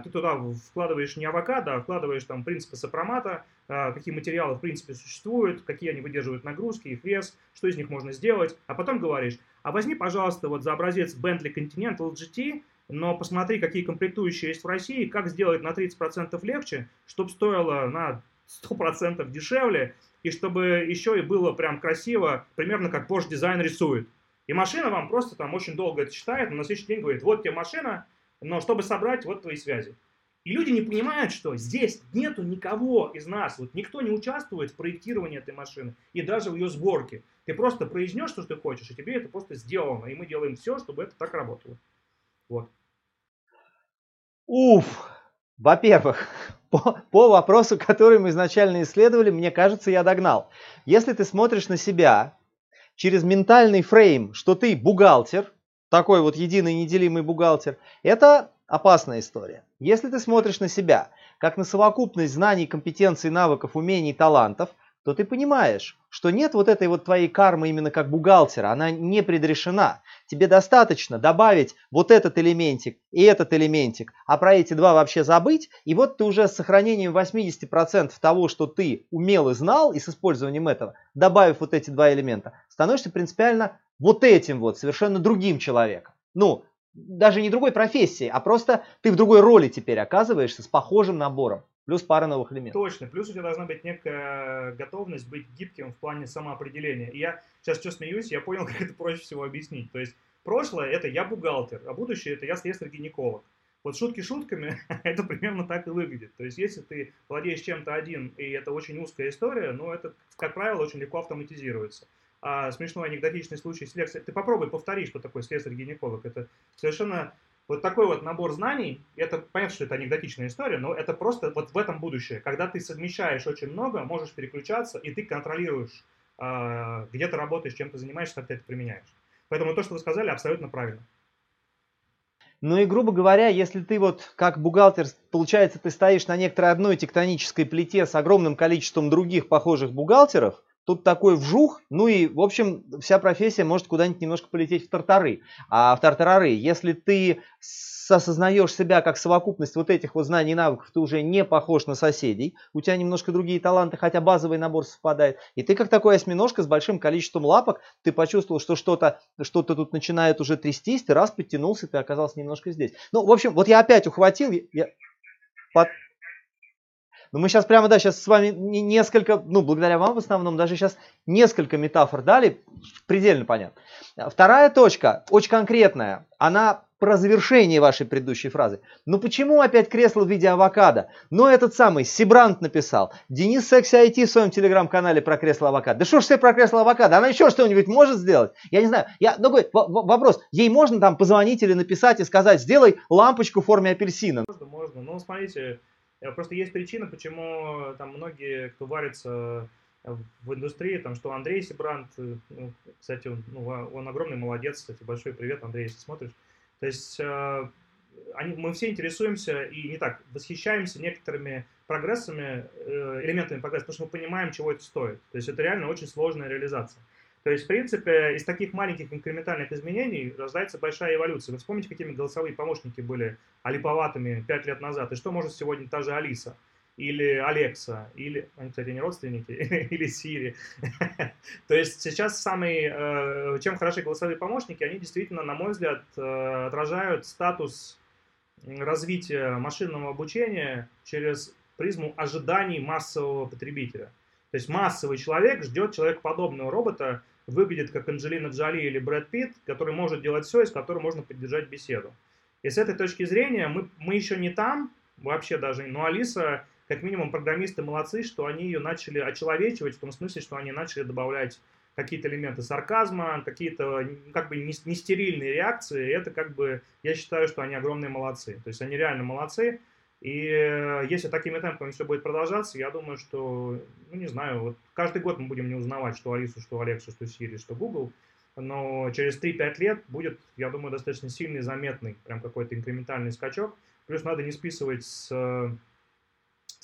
ты туда вкладываешь не авокадо, а вкладываешь там принципы сопромата, а, какие материалы в принципе существуют, какие они выдерживают нагрузки, их вес, что из них можно сделать, а потом говоришь, а возьми, пожалуйста, вот за образец Bentley Continental GT, но посмотри, какие комплектующие есть в России, как сделать на 30% легче, чтобы стоило на 100% дешевле, и чтобы еще и было прям красиво, примерно как Porsche дизайн рисует. И машина вам просто там очень долго это читает, но на следующий день говорит, вот тебе машина, но чтобы собрать вот твои связи. И люди не понимают, что здесь нету никого из нас, вот никто не участвует в проектировании этой машины и даже в ее сборке. Ты просто произнешь, что ты хочешь, и тебе это просто сделано. И мы делаем все, чтобы это так работало. Вот. Уф! Во-первых, по, по вопросу, который мы изначально исследовали, мне кажется, я догнал. Если ты смотришь на себя через ментальный фрейм, что ты бухгалтер, такой вот единый неделимый бухгалтер, это опасная история. Если ты смотришь на себя, как на совокупность знаний, компетенций, навыков, умений, талантов, то ты понимаешь, что нет вот этой вот твоей кармы именно как бухгалтера, она не предрешена. Тебе достаточно добавить вот этот элементик и этот элементик, а про эти два вообще забыть, и вот ты уже с сохранением 80% того, что ты умел и знал, и с использованием этого, добавив вот эти два элемента, становишься принципиально вот этим вот, совершенно другим человеком. Ну, даже не другой профессии, а просто ты в другой роли теперь оказываешься с похожим набором. Плюс пара новых элементов. Точно. Плюс у тебя должна быть некая готовность быть гибким в плане самоопределения. И я сейчас что смеюсь, я понял, как это проще всего объяснить. То есть прошлое это я бухгалтер, а будущее это я слесарь-гинеколог. Вот шутки шутками, это примерно так и выглядит. То есть если ты владеешь чем-то один, и это очень узкая история, ну это, как правило, очень легко автоматизируется а, смешной анекдотичный случай с лекцией. Ты попробуй повтори, что такое слесарь-гинеколог. Это совершенно вот такой вот набор знаний, это понятно, что это анекдотичная история, но это просто вот в этом будущее. Когда ты совмещаешь очень много, можешь переключаться, и ты контролируешь, а, где ты работаешь, чем ты занимаешься, как ты это применяешь. Поэтому то, что вы сказали, абсолютно правильно. Ну и, грубо говоря, если ты вот как бухгалтер, получается, ты стоишь на некоторой одной тектонической плите с огромным количеством других похожих бухгалтеров, Тут такой вжух, ну и, в общем, вся профессия может куда-нибудь немножко полететь в тартары. А в тартарары, если ты осознаешь себя как совокупность вот этих вот знаний и навыков, ты уже не похож на соседей, у тебя немножко другие таланты, хотя базовый набор совпадает, и ты как такой осьминожка с большим количеством лапок, ты почувствовал, что что-то что тут начинает уже трястись, ты раз подтянулся, ты оказался немножко здесь. Ну, в общем, вот я опять ухватил, я, под, но мы сейчас прямо, да, сейчас с вами несколько, ну, благодаря вам в основном, даже сейчас несколько метафор дали, предельно понятно. Вторая точка, очень конкретная, она про завершение вашей предыдущей фразы. Ну почему опять кресло в виде авокадо? Ну этот самый Сибрант написал. Денис Секси IT в своем телеграм-канале про кресло авокадо. Да что ж все про кресло авокадо? Она еще что-нибудь может сделать? Я не знаю. Я, другой вопрос. Ей можно там позвонить или написать и сказать, сделай лампочку в форме апельсина? Можно, можно. Ну смотрите, просто есть причина, почему там многие, кто варится в индустрии, там, что Андрей Сибрант, э, ну, кстати, он, ну, он огромный молодец, кстати, большой привет, Андрей, если смотришь. То есть э, они, мы все интересуемся и не так, восхищаемся некоторыми прогрессами, э, элементами прогресса, потому что мы понимаем, чего это стоит. То есть это реально очень сложная реализация. То есть, в принципе, из таких маленьких инкрементальных изменений рождается большая эволюция. Вы вспомните, какими голосовые помощники были алиповатыми 5 лет назад, и что может сегодня та же Алиса? или Алекса, или, они, кстати, не родственники, или Сири. То есть сейчас самые, э, чем хороши голосовые помощники, они действительно, на мой взгляд, э, отражают статус развития машинного обучения через призму ожиданий массового потребителя. То есть массовый человек ждет человекоподобного робота, выглядит как Анджелина Джоли или Брэд Питт, который может делать все, и с которым можно поддержать беседу. И с этой точки зрения мы, мы еще не там, вообще даже, но Алиса как минимум программисты молодцы, что они ее начали очеловечивать, в том смысле, что они начали добавлять какие-то элементы сарказма, какие-то как бы не, не стерильные реакции, и это как бы, я считаю, что они огромные молодцы. То есть они реально молодцы, и э, если такими темпами все будет продолжаться, я думаю, что, ну не знаю, вот каждый год мы будем не узнавать, что Алису, что Алексу, что Siri, что Google, но через 3-5 лет будет, я думаю, достаточно сильный, заметный, прям какой-то инкрементальный скачок. Плюс надо не списывать с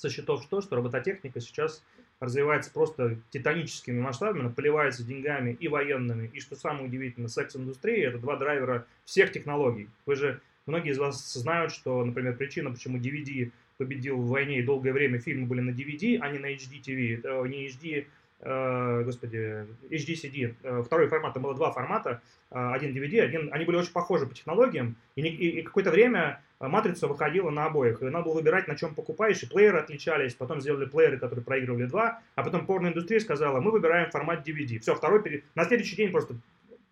со счетов то, что робототехника сейчас развивается просто титаническими масштабами, поливается деньгами и военными, и, что самое удивительное, секс-индустрия – это два драйвера всех технологий. Вы же, многие из вас знают, что, например, причина, почему DVD победил в войне и долгое время фильмы были на DVD, а не на HD-TV, это не HD Э, господи, HD-CD, э, второй формат, там было два формата, э, один DVD, один, они были очень похожи по технологиям, и, и, и какое-то время матрица выходила на обоих, и надо было выбирать, на чем покупаешь, и плееры отличались, потом сделали плееры, которые проигрывали два, а потом порноиндустрия сказала, мы выбираем формат DVD. Все, второй, перед... на следующий день просто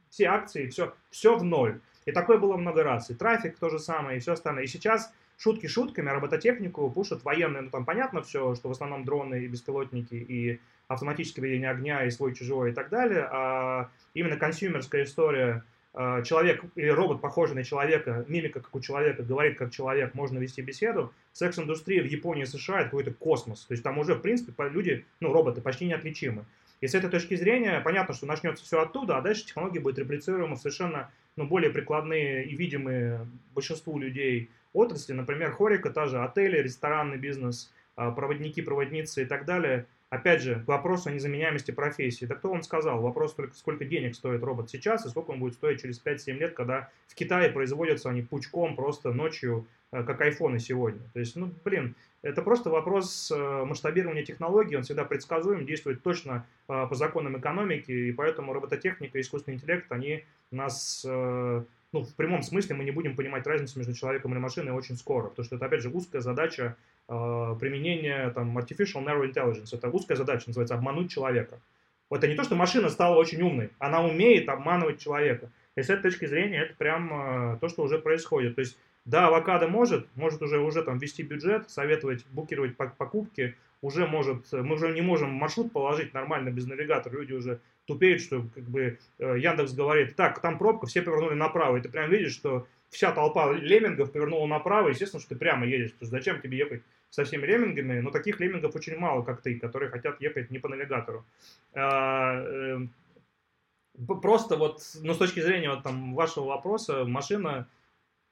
все акции, все, все в ноль. И такое было много раз. И трафик то же самое, и все остальное. И сейчас шутки шутками, а робототехнику пушат военные, ну там понятно все, что в основном дроны и беспилотники, и автоматическое ведение огня, и свой-чужой и так далее, а именно консюмерская история, а, человек или робот, похожий на человека, мимика как у человека, говорит как человек, можно вести беседу. Секс-индустрия в Японии и США это какой-то космос. То есть там уже, в принципе, люди, ну, роботы почти неотличимы. И с этой точки зрения понятно, что начнется все оттуда, а дальше технологии будут реплицируемы совершенно ну, более прикладные и видимые большинству людей отрасли. Например, хорика, та же отели, ресторанный бизнес, а, проводники, проводницы и так далее – Опять же, к вопросу о незаменяемости профессии. Да кто вам сказал? Вопрос только, сколько денег стоит робот сейчас и сколько он будет стоить через 5-7 лет, когда в Китае производятся они пучком просто ночью, э, как айфоны сегодня. То есть, ну, блин, это просто вопрос э, масштабирования технологий, он всегда предсказуем, действует точно по законам экономики, и поэтому робототехника и искусственный интеллект, они нас ну, в прямом смысле мы не будем понимать разницу между человеком и машиной очень скоро, потому что это, опять же, узкая задача э, применения там, artificial narrow intelligence. Это узкая задача, называется обмануть человека. Это не то, что машина стала очень умной, она умеет обманывать человека. И с этой точки зрения это прям э, то, что уже происходит. То есть, да, авокадо может, может уже, уже там вести бюджет, советовать, букировать покупки, уже может, мы уже не можем маршрут положить нормально без навигатора, люди уже тупеют, что как бы э, Яндекс говорит, так, там пробка, все повернули направо, и ты прям видишь, что вся толпа леммингов повернула направо, естественно, что ты прямо едешь, потому что зачем тебе ехать со всеми леммингами, но таких леммингов очень мало, как ты, которые хотят ехать не по навигатору. А, э, просто вот, ну, с точки зрения вот, там, вашего вопроса, машина,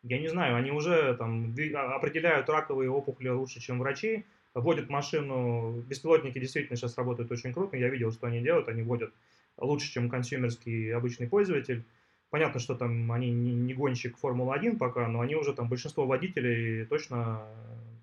я не знаю, они уже там а, определяют раковые опухоли лучше, чем врачи, водят машину, беспилотники действительно сейчас работают очень круто, я видел, что они делают, они водят лучше, чем консюмерский обычный пользователь. Понятно, что там они не, гонщик Формулы-1 пока, но они уже там большинство водителей точно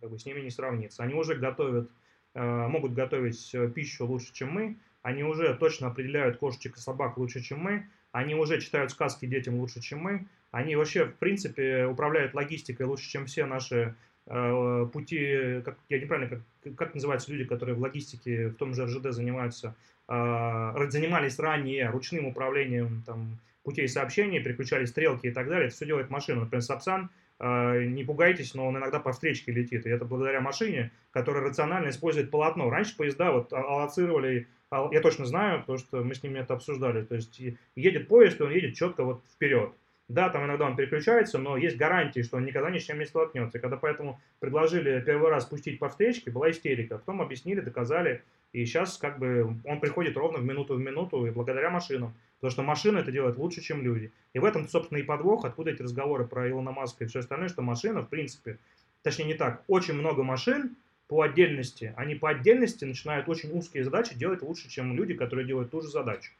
как бы, с ними не сравнится. Они уже готовят, э, могут готовить пищу лучше, чем мы, они уже точно определяют кошечек и собак лучше, чем мы, они уже читают сказки детям лучше, чем мы, они вообще, в принципе, управляют логистикой лучше, чем все наши Э, пути, как, я неправильно, как, как называются люди, которые в логистике в том же РЖД занимаются, э, занимались ранее ручным управлением там, путей сообщения, переключали стрелки и так далее, это все делает машина. Например, Сапсан, э, не пугайтесь, но он иногда по встречке летит, и это благодаря машине, которая рационально использует полотно. Раньше поезда вот аллоцировали, я точно знаю, потому что мы с ними это обсуждали, то есть едет поезд, и он едет четко вот вперед. Да, там иногда он переключается, но есть гарантии, что он никогда ни с чем не столкнется. И когда поэтому предложили первый раз пустить по встречке, была истерика. Потом объяснили, доказали. И сейчас как бы он приходит ровно в минуту в минуту и благодаря машинам. Потому что машина это делает лучше, чем люди. И в этом, собственно, и подвох, откуда эти разговоры про Илона Маска и все остальное, что машина, в принципе, точнее не так, очень много машин по отдельности, они по отдельности начинают очень узкие задачи делать лучше, чем люди, которые делают ту же задачу.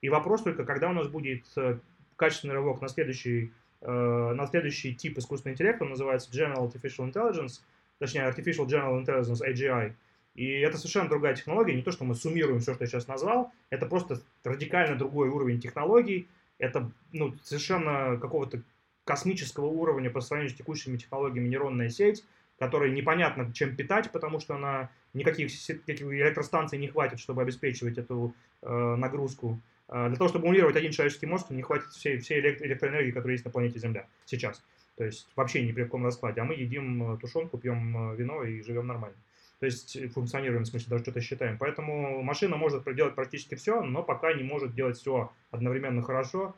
И вопрос только, когда у нас будет э, качественный рывок на следующий, э, на следующий тип искусственного интеллекта, он называется General Artificial Intelligence, точнее Artificial General Intelligence, AGI. И это совершенно другая технология, не то, что мы суммируем все, что я сейчас назвал, это просто радикально другой уровень технологий, это ну, совершенно какого-то космического уровня по сравнению с текущими технологиями нейронная сеть, которой непонятно чем питать, потому что она никаких электростанций не хватит, чтобы обеспечивать эту э, нагрузку. А, для того, чтобы эмулировать один человеческий мозг, не хватит всей, всей электроэнергии, которая есть на планете Земля сейчас. То есть вообще ни при каком раскладе. А мы едим э, тушенку, пьем э, вино и живем нормально. То есть э, функционируем, в смысле, даже что-то считаем. Поэтому машина может делать практически все, но пока не может делать все одновременно хорошо.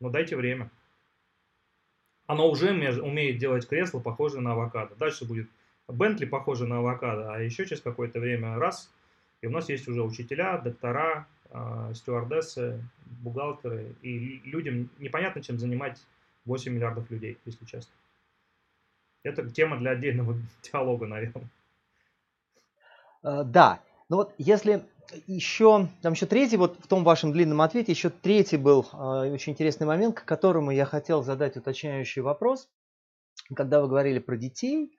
Но дайте время. Оно уже умеет делать кресло, похожее на авокадо. Дальше будет Бентли, похоже на авокадо, а еще через какое-то время раз, и у нас есть уже учителя, доктора, а, стюардессы, бухгалтеры, и людям непонятно, чем занимать 8 миллиардов людей, если честно. Это тема для отдельного диалога, наверное. А, да, ну вот если еще, там еще третий, вот в том вашем длинном ответе, еще третий был э, очень интересный момент, к которому я хотел задать уточняющий вопрос. Когда вы говорили про детей,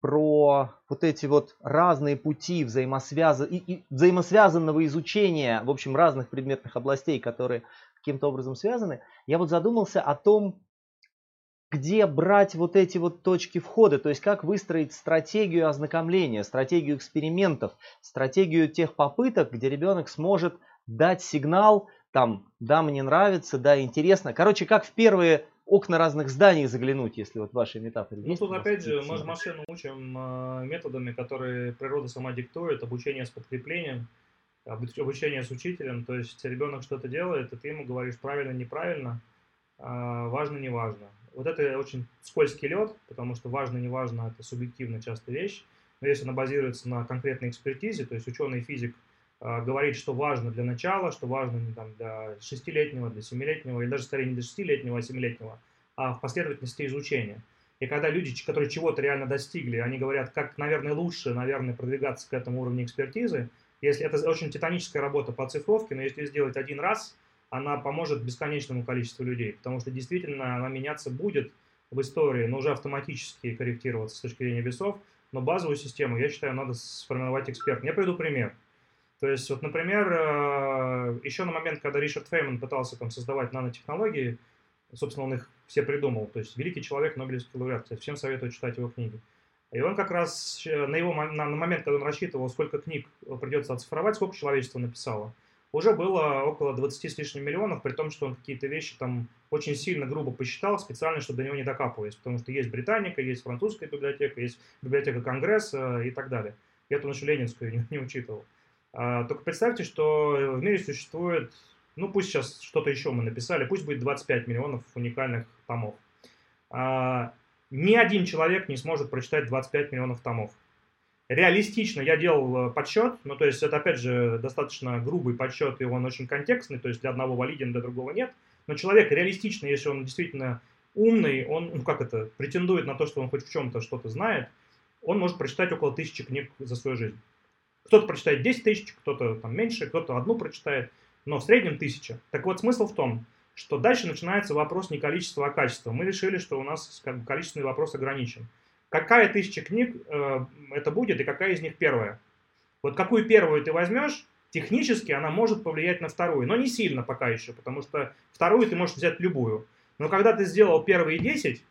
про вот эти вот разные пути взаимосвяз... и, и взаимосвязанного изучения, в общем, разных предметных областей, которые каким-то образом связаны, я вот задумался о том, где брать вот эти вот точки входа, то есть как выстроить стратегию ознакомления, стратегию экспериментов, стратегию тех попыток, где ребенок сможет дать сигнал, там, да, мне нравится, да, интересно. Короче, как в первые окна разных зданий заглянуть, если вот ваши метафоры. Ну тут опять же, мы же машину учим э, методами, которые природа сама диктует, обучение с подкреплением, обучение с учителем, то есть ребенок что-то делает, и ты ему говоришь правильно, неправильно, а, важно, не важно. Вот это очень скользкий лед, потому что важно, не важно, это субъективно часто вещь, но если она базируется на конкретной экспертизе, то есть ученый физик а, говорит, что важно для начала, что важно не там, для шестилетнего, для семилетнего, или даже скорее не для шестилетнего, а семилетнего, а в последовательности изучения. И когда люди, которые чего-то реально достигли, они говорят, как, наверное, лучше, наверное, продвигаться к этому уровню экспертизы, если это очень титаническая работа по цифровке, но если сделать один раз, она поможет бесконечному количеству людей, потому что действительно она меняться будет в истории, но уже автоматически корректироваться с точки зрения весов, но базовую систему, я считаю, надо сформировать эксперт. Я приведу пример. То есть, вот, например, э, еще на момент, когда Ричард Фейман пытался там создавать нанотехнологии, собственно, он их все придумал, то есть великий человек, Нобелевский лауреат, кстати, всем советую читать его книги. И он как раз э, на, его, на, на момент, когда он рассчитывал, сколько книг придется оцифровать, сколько человечество написало, уже было около 20 с лишним миллионов, при том, что он какие-то вещи там очень сильно грубо посчитал, специально, чтобы до него не докапывались, потому что есть Британика, есть французская библиотека, есть библиотека Конгресса и так далее. Я эту нашу ленинскую не, не учитывал. А, только представьте, что в мире существует, ну пусть сейчас что-то еще мы написали, пусть будет 25 миллионов уникальных томов. А, ни один человек не сможет прочитать 25 миллионов томов. Реалистично я делал э, подсчет, ну то есть это опять же достаточно грубый подсчет, и он очень контекстный, то есть для одного валиден, для другого нет. Но человек реалистично, если он действительно умный, он, ну как это, претендует на то, что он хоть в чем-то что-то знает, он может прочитать около тысячи книг за свою жизнь. Кто-то прочитает 10 тысяч, кто-то там меньше, кто-то одну прочитает, но в среднем тысяча. Так вот, смысл в том, что дальше начинается вопрос не количества, а качества. Мы решили, что у нас как бы, количественный вопрос ограничен. Какая тысяча книг э, это будет и какая из них первая? Вот какую первую ты возьмешь, технически она может повлиять на вторую, но не сильно пока еще, потому что вторую ты можешь взять любую. Но когда ты сделал первые 10,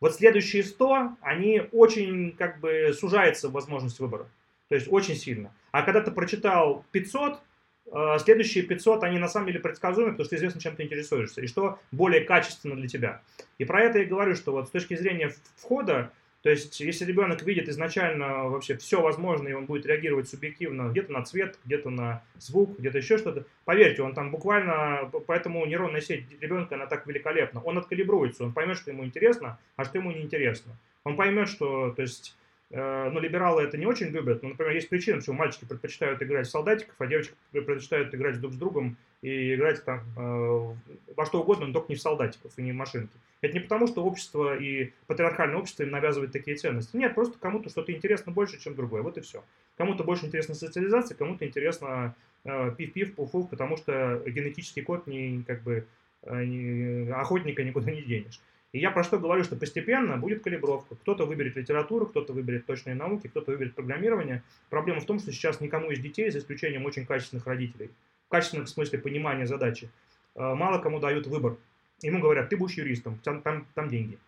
вот следующие 100, они очень как бы сужается возможность выбора. То есть очень сильно. А когда ты прочитал 500, э, следующие 500, они на самом деле предсказуемы, потому что известно, чем ты интересуешься, и что более качественно для тебя. И про это я говорю, что вот с точки зрения входа, То есть, если ребенок видит изначально вообще все возможное, и он будет реагировать субъективно где-то на цвет, где-то на звук, где-то еще что-то, поверьте, он там буквально, поэтому нейронная сеть ребенка, она так великолепна. Он откалибруется, он поймет, что ему интересно, а что ему не интересно. Он поймет, что, то есть, ну, либералы это не очень любят. Ну, например, есть причина, почему мальчики предпочитают играть в солдатиков, а девочки предпочитают играть друг с другом и играть там э, во что угодно, но только не в солдатиков и не в машинки. Это не потому, что общество и патриархальное общество им навязывает такие ценности. Нет, просто кому-то что-то интересно больше, чем другое. Вот и все. Кому-то больше интересна социализация, кому-то интересно э, пив-пив, пуф-пуф, потому что генетический код не, как бы, э, не, охотника никуда не денешь. И я про что говорю, что постепенно будет калибровка. Кто-то выберет литературу, кто-то выберет точные науки, кто-то выберет программирование. Проблема в том, что сейчас никому из детей, за исключением очень качественных родителей, в качественном смысле понимания задачи, э, мало кому дают выбор. Ему говорят, ты будешь юристом, там, там, там деньги.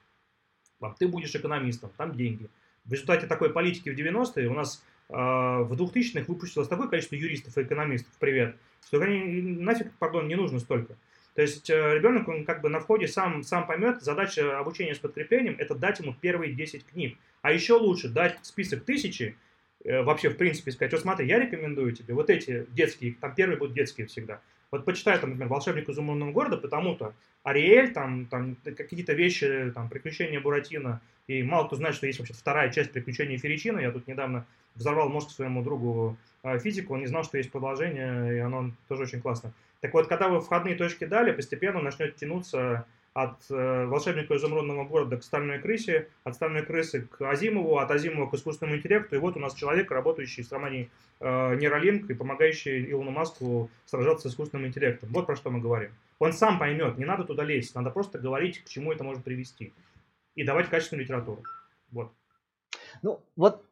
Ты будешь экономистом, там деньги. В результате такой политики в 90-е у нас э, в 2000-х выпустилось такое количество юристов и экономистов, привет, что нафиг, пардон, не нужно столько. То есть э, ребенок, он как бы на входе сам, сам поймет, задача обучения с подкреплением – это дать ему первые 10 книг. А еще лучше дать список тысячи, э, вообще, в принципе, сказать, вот смотри, я рекомендую тебе вот эти детские, там первые будут детские всегда. Вот почитай, там, например, «Волшебник изумрудного города», потому-то Ариэль, там, там какие-то вещи, там, приключения Буратино, и мало кто знает, что есть вообще вторая часть приключений Феричина. Я тут недавно взорвал мозг своему другу э, физику, он не знал, что есть продолжение, и оно тоже очень классно. Так вот, когда вы входные точки дали, постепенно начнет тянуться от э, волшебника изумрудного города к стальной крысе, от стальной крысы к Азимову, от Азимова к искусственному интеллекту. И вот у нас человек, работающий с романией э, нейролинк и помогающий Илону Маску сражаться с искусственным интеллектом. Вот про что мы говорим. Он сам поймет, не надо туда лезть, надо просто говорить, к чему это может привести. И давать качественную литературу. Вот. Ну, вот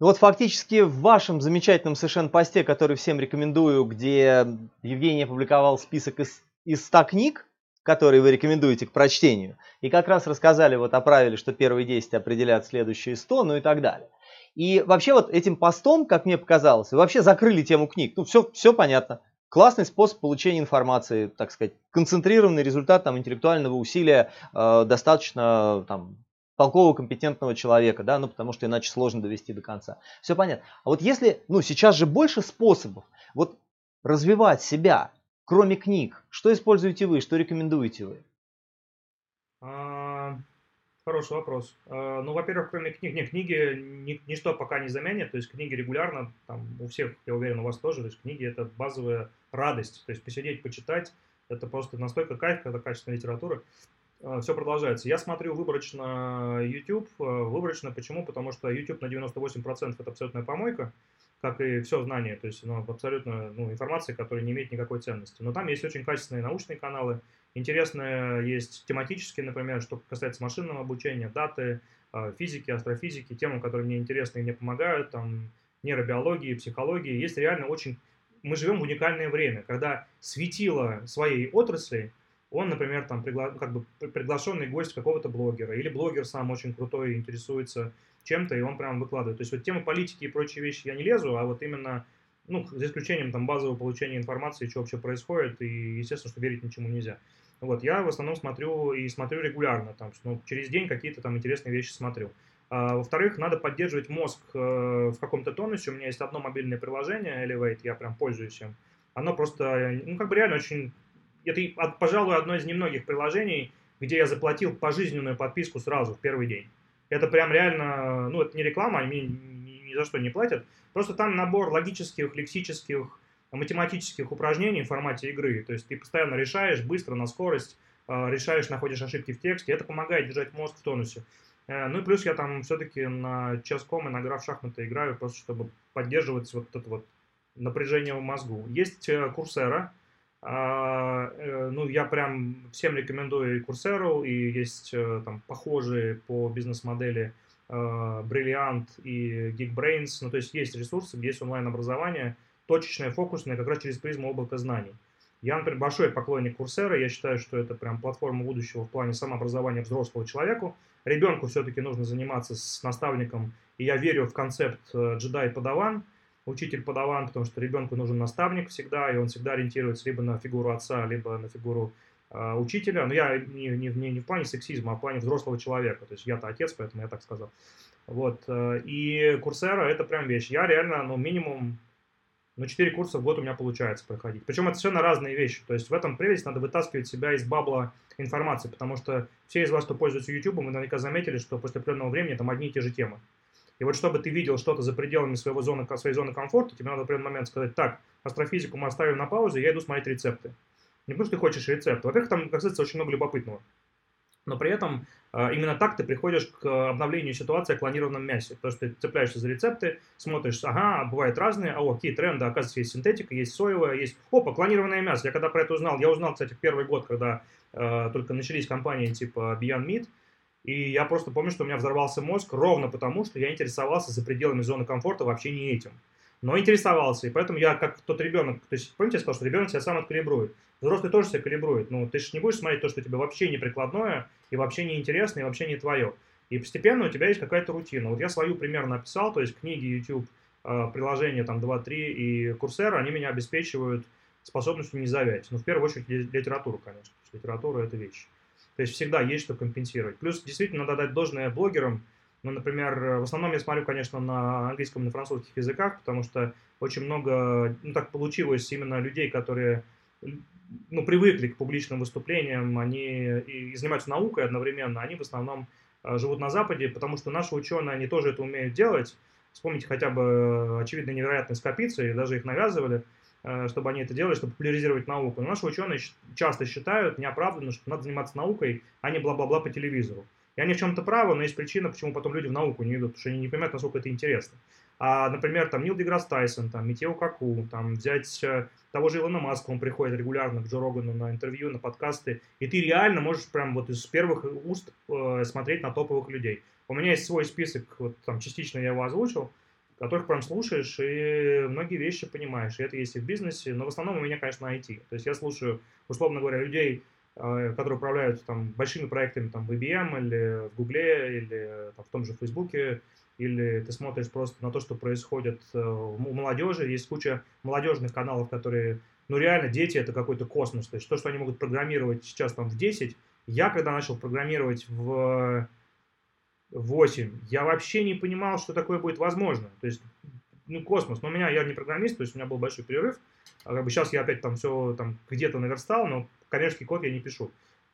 вот фактически в вашем замечательном совершенно посте, который всем рекомендую, где Евгений опубликовал список из, из 100 книг, которые вы рекомендуете к прочтению. И как раз рассказали вот о правиле, что первые 10 определяют следующие 100, ну и так далее. И вообще вот этим постом, как мне показалось, вы вообще закрыли тему книг. Ну, все, все понятно. Классный способ получения информации, так сказать, концентрированный результат там, интеллектуального усилия, э, достаточно там, толкового, компетентного человека, да, ну потому что иначе сложно довести до конца. Все понятно. А вот если, ну сейчас же больше способов, вот развивать себя, кроме книг? Что используете вы, что рекомендуете вы? А, хороший вопрос. А, ну, во-первых, кроме книг, нет, книги ни, ничто пока не заменит, то есть книги регулярно, там, у всех, я уверен, у вас тоже, то есть книги это базовая радость, то есть посидеть, почитать, это просто настолько кайф, когда качественная литература. А, Все продолжается. Я смотрю выборочно YouTube. Выборочно почему? Потому что YouTube на 98% это абсолютная помойка как и все знание, то есть ну, абсолютно ну, информация, которая не имеет никакой ценности. Но там есть очень качественные научные каналы, интересные есть тематические, например, что касается машинного обучения, даты, физики, астрофизики, темы, которые мне интересны и мне помогают, там, нейробиологии, психологии. Есть реально очень... Мы живем в уникальное время, когда светило своей отрасли, он, например, там, пригла... как бы приглашенный гость какого-то блогера, или блогер сам очень крутой, интересуется чем-то, и он прям выкладывает. То есть вот тема политики и прочие вещи я не лезу, а вот именно, ну, за исключением там базового получения информации, что вообще происходит, и, естественно, что верить ничему нельзя. Вот, я в основном смотрю и смотрю регулярно, там, ну, через день какие-то там интересные вещи смотрю. А, во-вторых, надо поддерживать мозг э, в каком-то тонусе. У меня есть одно мобильное приложение, Elevate, я прям пользуюсь им. Оно просто, ну, как бы реально очень... Это, пожалуй, одно из немногих приложений, где я заплатил пожизненную подписку сразу, в первый день. Это прям реально, ну, это не реклама, они ни, ни за что не платят. Просто там набор логических, лексических, математических упражнений в формате игры. То есть ты постоянно решаешь быстро, на скорость, а, решаешь, находишь ошибки в тексте. Это помогает держать мозг в тонусе. Э, ну и плюс я там все-таки на ческом и на в шахматы играю, просто чтобы поддерживать вот это вот напряжение в мозгу. Есть э, Курсера, э, ну, я прям всем рекомендую и Курсеру, и есть э, там похожие по бизнес-модели э, и Geekbrains. Ну, то есть есть ресурсы, есть онлайн-образование, точечное, фокусное, как раз через призму облака знаний. Я, например, большой поклонник Курсера, я считаю, что это прям платформа будущего в плане самообразования взрослого человеку. Ребенку все-таки нужно заниматься с наставником, и я верю в концепт джедай-подаван, учитель-подаван, потому что ребенку нужен наставник всегда, и он всегда ориентируется либо на фигуру отца, либо на фигуру э, учителя, но я не, не, не, в плане сексизма, а в плане взрослого человека, то есть я-то отец, поэтому я так сказал. Вот, э, и Курсера это прям вещь. Я реально, ну, минимум но 4 курса в год у меня получается проходить. Причем это совершенно разные вещи. То есть в этом прелесть надо вытаскивать себя из бабла информации, потому что все из вас, кто пользуется YouTube, вы наверняка заметили, что после определенного времени там одни и те же темы. И вот чтобы ты видел что-то за пределами своего зоны, своей зоны комфорта, тебе надо в определенный момент сказать, так, астрофизику мы оставим на паузу, я иду смотреть рецепты. Не потому что ты хочешь рецепт. Во-первых, там, оказывается, очень много любопытного но при этом а, именно так ты приходишь к обновлению ситуации о клонированном мясе. Потому что ты цепляешься за рецепты, смотришь, ага, бывают разные, а какие тренды, оказывается, есть синтетика, есть соевая, есть, опа, клонированное мясо. Я когда про это узнал, я узнал, кстати, в первый год, когда э, только начались компании типа Beyond Meat, и я просто помню, что у меня взорвался мозг ровно потому, что я интересовался за пределами зоны комфорта вообще не этим но интересовался. И поэтому я как тот ребенок, то есть помните, я сказал, что ребенок себя сам откалибрует. Взрослый тоже себя калибрует. Ну, ты же не будешь смотреть то, что тебе вообще не прикладное, и вообще не интересно, и вообще не твое. И постепенно у тебя есть какая-то рутина. Вот я свою примерно написал, то есть книги, YouTube, а, приложения там 2-3 и курсеры, они меня обеспечивают способностью не завять. Ну, в первую очередь, литературу, конечно. Литература – это вещь. То есть всегда есть что компенсировать. Плюс действительно надо дать должное блогерам – ну, например, в основном я смотрю, конечно, на английском и на французских языках, потому что очень много, ну, так получилось именно людей, которые ну, привыкли к публичным выступлениям, они и занимаются наукой одновременно, они в основном э, живут на Западе, потому что наши ученые, они тоже это умеют делать. Вспомните хотя бы очевидно невероятные скопицы, даже их навязывали, э, чтобы они это делали, чтобы популяризировать науку. Но наши ученые часто считают неоправданно, что надо заниматься наукой, а не бла-бла-бла по телевизору. И они в чем-то правы, но есть причина, почему потом люди в науку не идут, потому что они не понимают, насколько это интересно. А, например, там Нил Деграсс Тайсон, там Митео Каку, там взять э, того же Илона Маска, он приходит регулярно к Джо Рогану на интервью, на подкасты, и ты реально можешь прям вот из первых уст э, смотреть на топовых людей. У меня есть свой список, вот там частично я его озвучил, которых прям слушаешь и многие вещи понимаешь. И это есть и в бизнесе, но в основном у меня, конечно, IT. То есть я слушаю, условно говоря, людей, Э, которые управляют там, большими проектами там, в IBM или в Гугле или там, в том же Фейсбуке, или ты смотришь просто на то, что происходит э, у молодежи. Есть куча молодежных каналов, которые, ну реально, дети это какой-то космос. То есть то, что они могут программировать сейчас там в 10, я когда начал программировать в 8, я вообще не понимал, что такое будет возможно. То есть, ну, космос. Но у меня, я не программист, то есть у меня был большой перерыв. А как бы сейчас я опять там все там где-то наверстал, но коммерческий код я не пишу.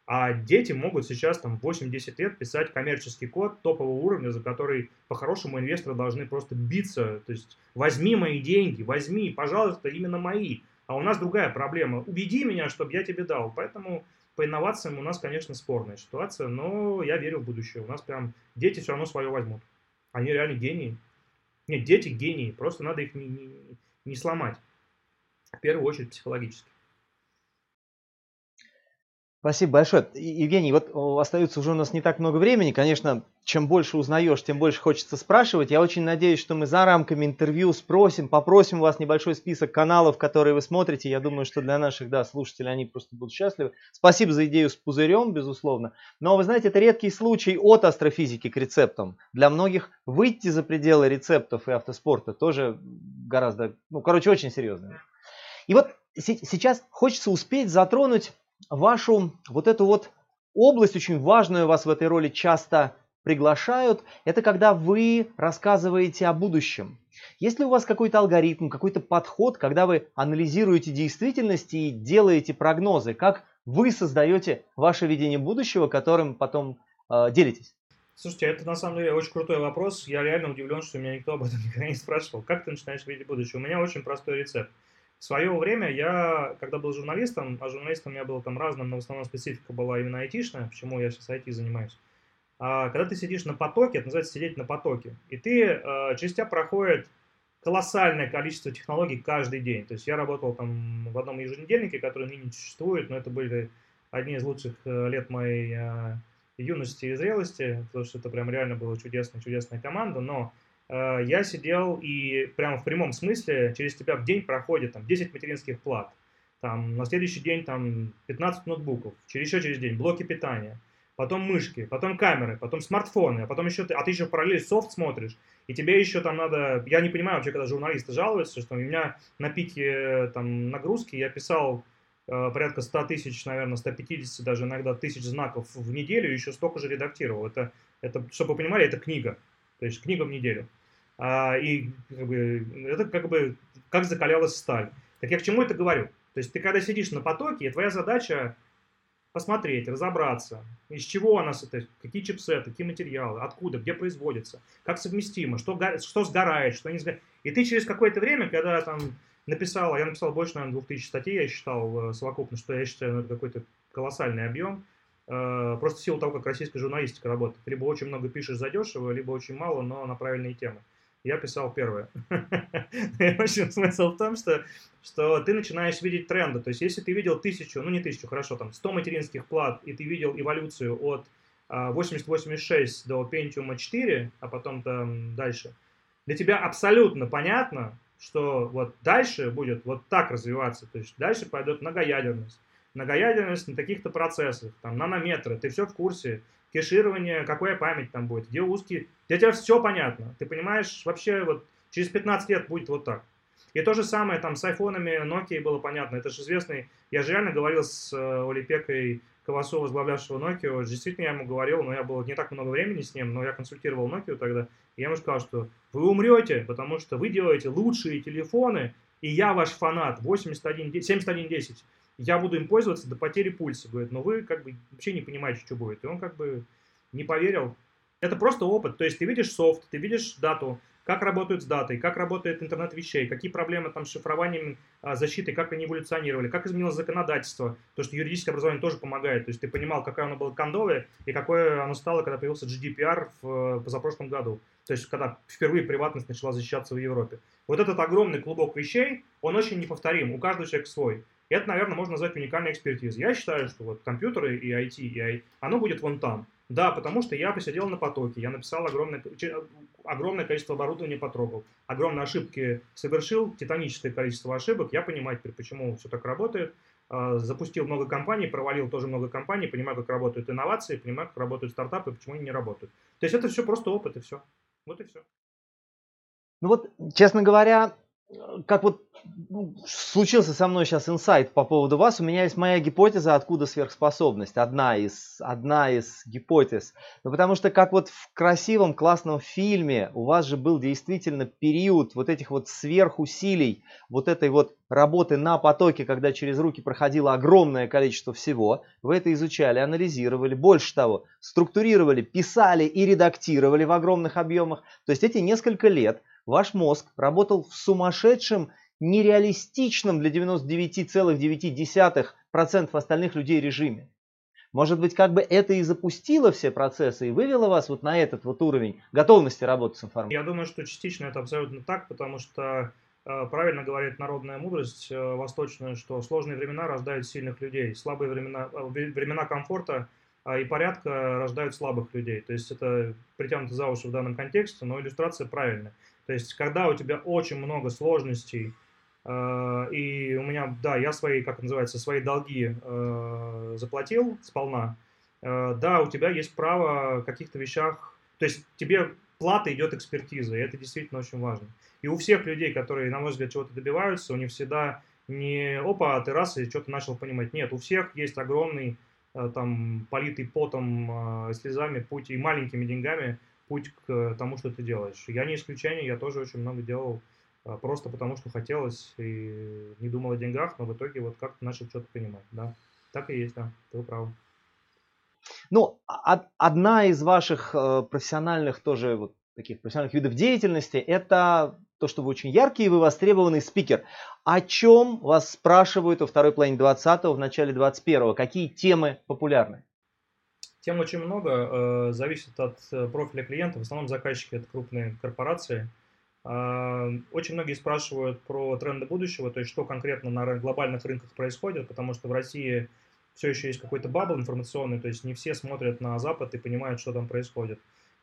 А дети могут сейчас там 8-10 лет писать коммерческий код топового уровня, за который по-хорошему инвесторы должны просто биться. То есть возьми мои деньги, возьми, пожалуйста, именно мои. А у нас другая проблема. Убеди меня, чтобы я тебе дал. Поэтому по инновациям у нас, конечно, спорная ситуация, но я верю в будущее. У нас прям дети все равно свое возьмут. Они реально гении. Нет, дети гении, просто надо их не, не, не сломать. В первую очередь психологически. Спасибо большое. Евгений, вот остается уже у нас не так много времени. Конечно, чем больше узнаешь, тем больше хочется спрашивать. Я очень надеюсь, что мы за рамками интервью спросим, попросим у вас небольшой список каналов, которые вы смотрите. Я думаю, что для наших да, слушателей они просто будут счастливы. Спасибо за идею с пузырем, безусловно. Но вы знаете, это редкий случай от астрофизики к рецептам. Для многих выйти за пределы рецептов и автоспорта тоже гораздо, ну, короче, очень серьезно. И вот сейчас хочется успеть затронуть вашу вот эту вот область очень важную, вас в этой роли часто приглашают, это когда вы рассказываете о будущем. Есть ли у вас какой-то алгоритм, какой-то подход, когда вы анализируете действительность и делаете прогнозы, как вы создаете ваше видение будущего, которым потом э, делитесь? Слушайте, это на самом деле очень крутой вопрос. Я реально удивлен, что меня никто об этом никогда не спрашивал. Как ты начинаешь видеть будущее? У меня очень простой рецепт. В свое время я, когда был журналистом, а журналистом я был там разным, но в основном специфика была именно айтишная, почему я сейчас IT занимаюсь. А, когда ты сидишь на потоке, это называется сидеть на потоке, и ты, э, через тебя проходит колоссальное количество технологий каждый день. То есть я работал там в одном еженедельнике, который ныне существует, но это были одни из лучших э, лет моей э, юности и зрелости, потому что это прям реально была чудесная, чудесная команда, но я сидел и прямо в прямом смысле через тебя в день проходит там 10 материнских плат, там на следующий день там 15 ноутбуков, через еще через день блоки питания, потом мышки, потом камеры, потом смартфоны, а потом еще ты, а ты еще параллельно софт смотришь, и тебе еще там надо, я не понимаю вообще, когда журналисты жалуются, что у меня на пике там нагрузки я писал э, порядка 100 тысяч, наверное, 150 даже иногда тысяч знаков в неделю, еще столько же редактировал. Это, это чтобы вы понимали, это книга. То есть книга в неделю. А, и как бы, это как бы как закалялась сталь. Так я к чему это говорю? То есть ты когда сидишь на потоке, твоя задача посмотреть, разобраться, из чего она, какие чипсеты, какие материалы, откуда, где производится, как совместимо, что, что сгорает, что не сгорает. И ты через какое-то время, когда там написал, я написал больше, наверное, 2000 статей, я считал э, совокупно, что я считаю, ну, это какой-то колоссальный объем, просто в силу того, как российская журналистика работает. Либо очень много пишешь задешево, либо очень мало, но на правильные темы я писал первое. В общем, смысл в том, что, что ты начинаешь видеть тренды. То есть, если ты видел тысячу, ну не тысячу, хорошо, там 100 материнских плат, и ты видел эволюцию от 8086 а, до Pentium 4, а потом там дальше, для тебя абсолютно понятно, что вот дальше будет вот так развиваться. То есть дальше пойдет многоядерность. Многоядерность на каких-то процессах, там нанометры, ты все в курсе кеширование, какая память там будет, где узкие. Для тебя все понятно. Ты понимаешь, вообще вот через 15 лет будет вот так. И то же самое там с айфонами Nokia было понятно. Это же известный... Я же реально говорил с э, Олипекой Ковасу, возглавлявшего Nokia. Действительно, я ему говорил, но я был не так много времени с ним, но я консультировал Nokia тогда. И я ему сказал, что вы умрете, потому что вы делаете лучшие телефоны, и я ваш фанат 81, 7110 я буду им пользоваться до потери пульса. Говорит, но вы как бы вообще не понимаете, что будет. И он как бы не поверил. Это просто опыт. То есть ты видишь софт, ты видишь дату, как работают с датой, как работает интернет вещей, какие проблемы там с шифрованием а, защиты, как они эволюционировали, как изменилось законодательство, то, что юридическое образование тоже помогает, то есть ты понимал, какое оно было кондовое и какое оно стало, когда появился GDPR в позапрошлом году, то есть когда впервые приватность начала защищаться в Европе. Вот этот огромный клубок вещей, он очень неповторим, у каждого человека свой. Это, наверное, можно назвать уникальной экспертизой. Я считаю, что вот компьютеры и IT, и I, оно будет вон там. Да, потому что я посидел на потоке, я написал огромное, огромное количество оборудования, потрогал, огромные ошибки совершил, титаническое количество ошибок. Я понимаю теперь, почему все так работает. А, запустил много компаний, провалил тоже много компаний, понимаю, как работают инновации, понимаю, как работают стартапы, почему они не работают. То есть это все просто опыт и все. Вот и все. Ну вот, честно говоря, как вот ну, случился со мной сейчас инсайт по поводу вас, у меня есть моя гипотеза, откуда сверхспособность, одна из, одна из гипотез. Ну, потому что как вот в красивом, классном фильме у вас же был действительно период вот этих вот сверхусилий, вот этой вот работы на потоке, когда через руки проходило огромное количество всего. Вы это изучали, анализировали, больше того, структурировали, писали и редактировали в огромных объемах. То есть эти несколько лет ваш мозг работал в сумасшедшем, нереалистичном для 99,9% остальных людей режиме. Может быть, как бы это и запустило все процессы и вывело вас вот на этот вот уровень готовности работать с информацией? Я думаю, что частично это абсолютно так, потому что э, правильно говорит народная мудрость э, восточная, что сложные времена рождают сильных людей, слабые времена, э, времена комфорта и порядка рождают слабых людей. То есть это притянуто за уши в данном контексте, но иллюстрация правильная. То есть, когда у тебя очень много сложностей, э, и у меня, да, я свои, как называется, свои долги э, заплатил сполна, э, да, у тебя есть право в каких-то вещах, то есть тебе плата идет экспертиза, и это действительно очень важно. И у всех людей, которые, на мой взгляд, чего-то добиваются, у них всегда не опа, ты раз и что-то начал понимать. Нет, у всех есть огромный, там, политый потом, слезами путь и маленькими деньгами путь к тому, что ты делаешь. Я не исключение, я тоже очень много делал а, просто потому, что хотелось и не думал о деньгах, но в итоге вот как-то начал что-то понимать, да. Так и есть, да, ты прав. Ну, одна из ваших э, профессиональных тоже вот таких профессиональных видов деятельности это то, что вы очень яркий и вы востребованный спикер. О чем вас спрашивают во второй половине 20-го, в начале 21-го? Какие темы популярны? Тем очень много, э, зависит от э, профиля клиента. В основном заказчики это крупные корпорации. А, очень многие спрашивают про тренды будущего, то есть что конкретно на глобальных рынках происходит, потому что в России все еще есть какой-то бабл информационный, то есть не все смотрят на Запад и понимают, что там происходит.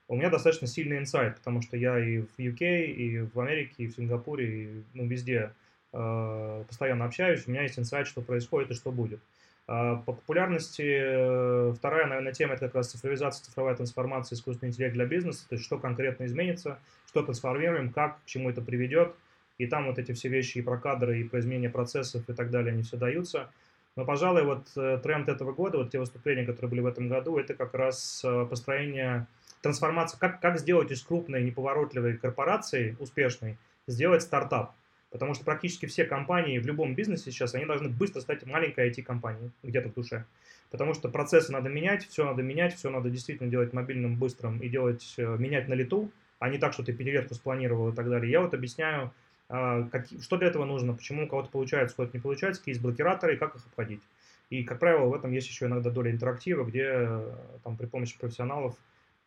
У меня достаточно сильный инсайт, потому что я и в UK, и в Америке, и в Сингапуре, и ну, везде э, постоянно общаюсь, у меня есть инсайт, что происходит и что будет. А, по популярности э, вторая, наверное, тема – это как раз цифровизация, цифровая трансформация, искусственный интеллект для бизнеса, то есть что конкретно изменится, что трансформируем, как, к чему это приведет. И там вот эти все вещи и про кадры, и про изменение процессов и так далее, они все даются. Но, пожалуй, вот э, тренд этого года, вот те выступления, которые были в этом году, это как раз э, построение, трансформация, как, как сделать из крупной неповоротливой корпорации успешной, сделать стартап. Потому что практически все компании в любом бизнесе сейчас, они должны быстро стать маленькой IT-компанией где-то в душе. Потому что процессы надо менять, все надо менять, все надо действительно делать мобильным, быстрым и делать, э, менять на лету, а не так, что ты пятилетку спланировал и так далее. Я вот объясняю, а, как, что для этого нужно, почему у кого-то получается, у кого-то не получается, какие есть блокираторы и как их обходить. И, как правило, в этом есть еще иногда доля интерактива, где э, там, при помощи профессионалов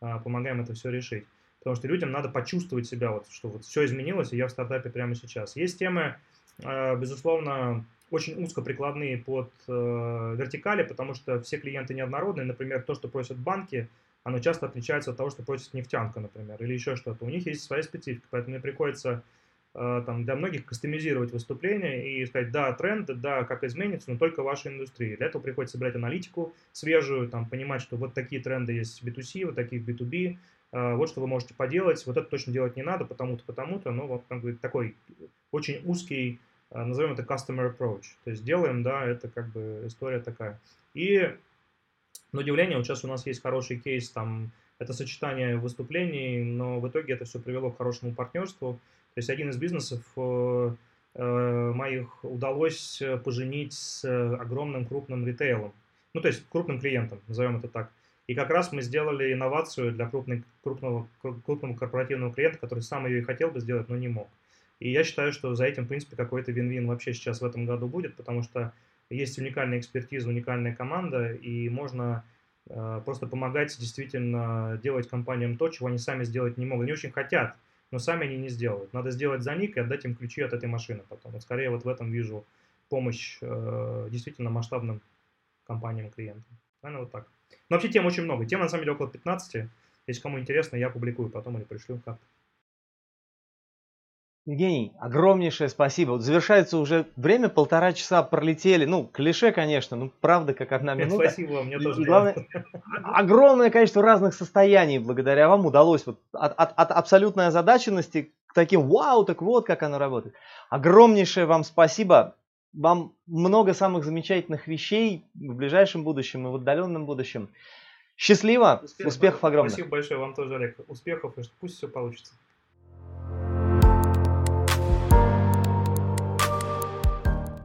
а, помогаем это все решить. Потому что людям надо почувствовать себя, вот, что вот все изменилось, и я в стартапе прямо сейчас. Есть темы, а, безусловно, очень узкоприкладные под э, вертикали, потому что все клиенты неоднородные. Например, то, что просят банки, оно часто отличается от того, что просит нефтянка, например, или еще что-то. У них есть своя специфика, поэтому мне приходится э, там, для многих кастомизировать выступление и сказать, да, тренд, да, как изменится, но только в вашей индустрии. Для этого приходится брать аналитику свежую, там, понимать, что вот такие тренды есть в B2C, вот такие в B2B, э, вот что вы можете поделать, вот это точно делать не надо, потому-то, потому-то, но вот как бы, такой очень узкий Э, назовем это customer approach. То есть делаем, да, это как бы история такая. И на удивление, вот сейчас у нас есть хороший кейс, там, это сочетание выступлений, но в итоге это все привело к хорошему партнерству. То есть один из бизнесов э, э, моих удалось поженить с огромным крупным ритейлом. Ну, то есть крупным клиентом, назовем это так. И как раз мы сделали инновацию для крупной, крупного, крупного корпоративного клиента, который сам ее и хотел бы сделать, но не мог. И я считаю, что за этим, в принципе, какой-то вин-вин вообще сейчас в этом году будет, потому что есть уникальная экспертиза, уникальная команда, и можно э, просто помогать действительно делать компаниям то, чего они сами сделать не могут. Они очень хотят, но сами они не сделают. Надо сделать за них и отдать им ключи от этой машины потом. Вот скорее вот в этом вижу помощь э, действительно масштабным компаниям, клиентам. Наверное, вот так. Но вообще тем очень много. Тем на самом деле около 15. Если кому интересно, я публикую потом или пришлю как-то. Евгений, огромнейшее спасибо. Вот завершается уже время, полтора часа пролетели. Ну, клише, конечно, ну, правда, как одна минута. Спасибо вам, мне тоже. Главное, огромное количество разных состояний благодаря вам удалось вот от, от, от абсолютной озадаченности к таким «Вау, так вот как оно работает». Огромнейшее вам спасибо. Вам много самых замечательных вещей в ближайшем будущем и в отдаленном будущем. Счастливо, Успех, успехов огромных. Спасибо большое вам тоже, Олег. Успехов, и пусть все получится.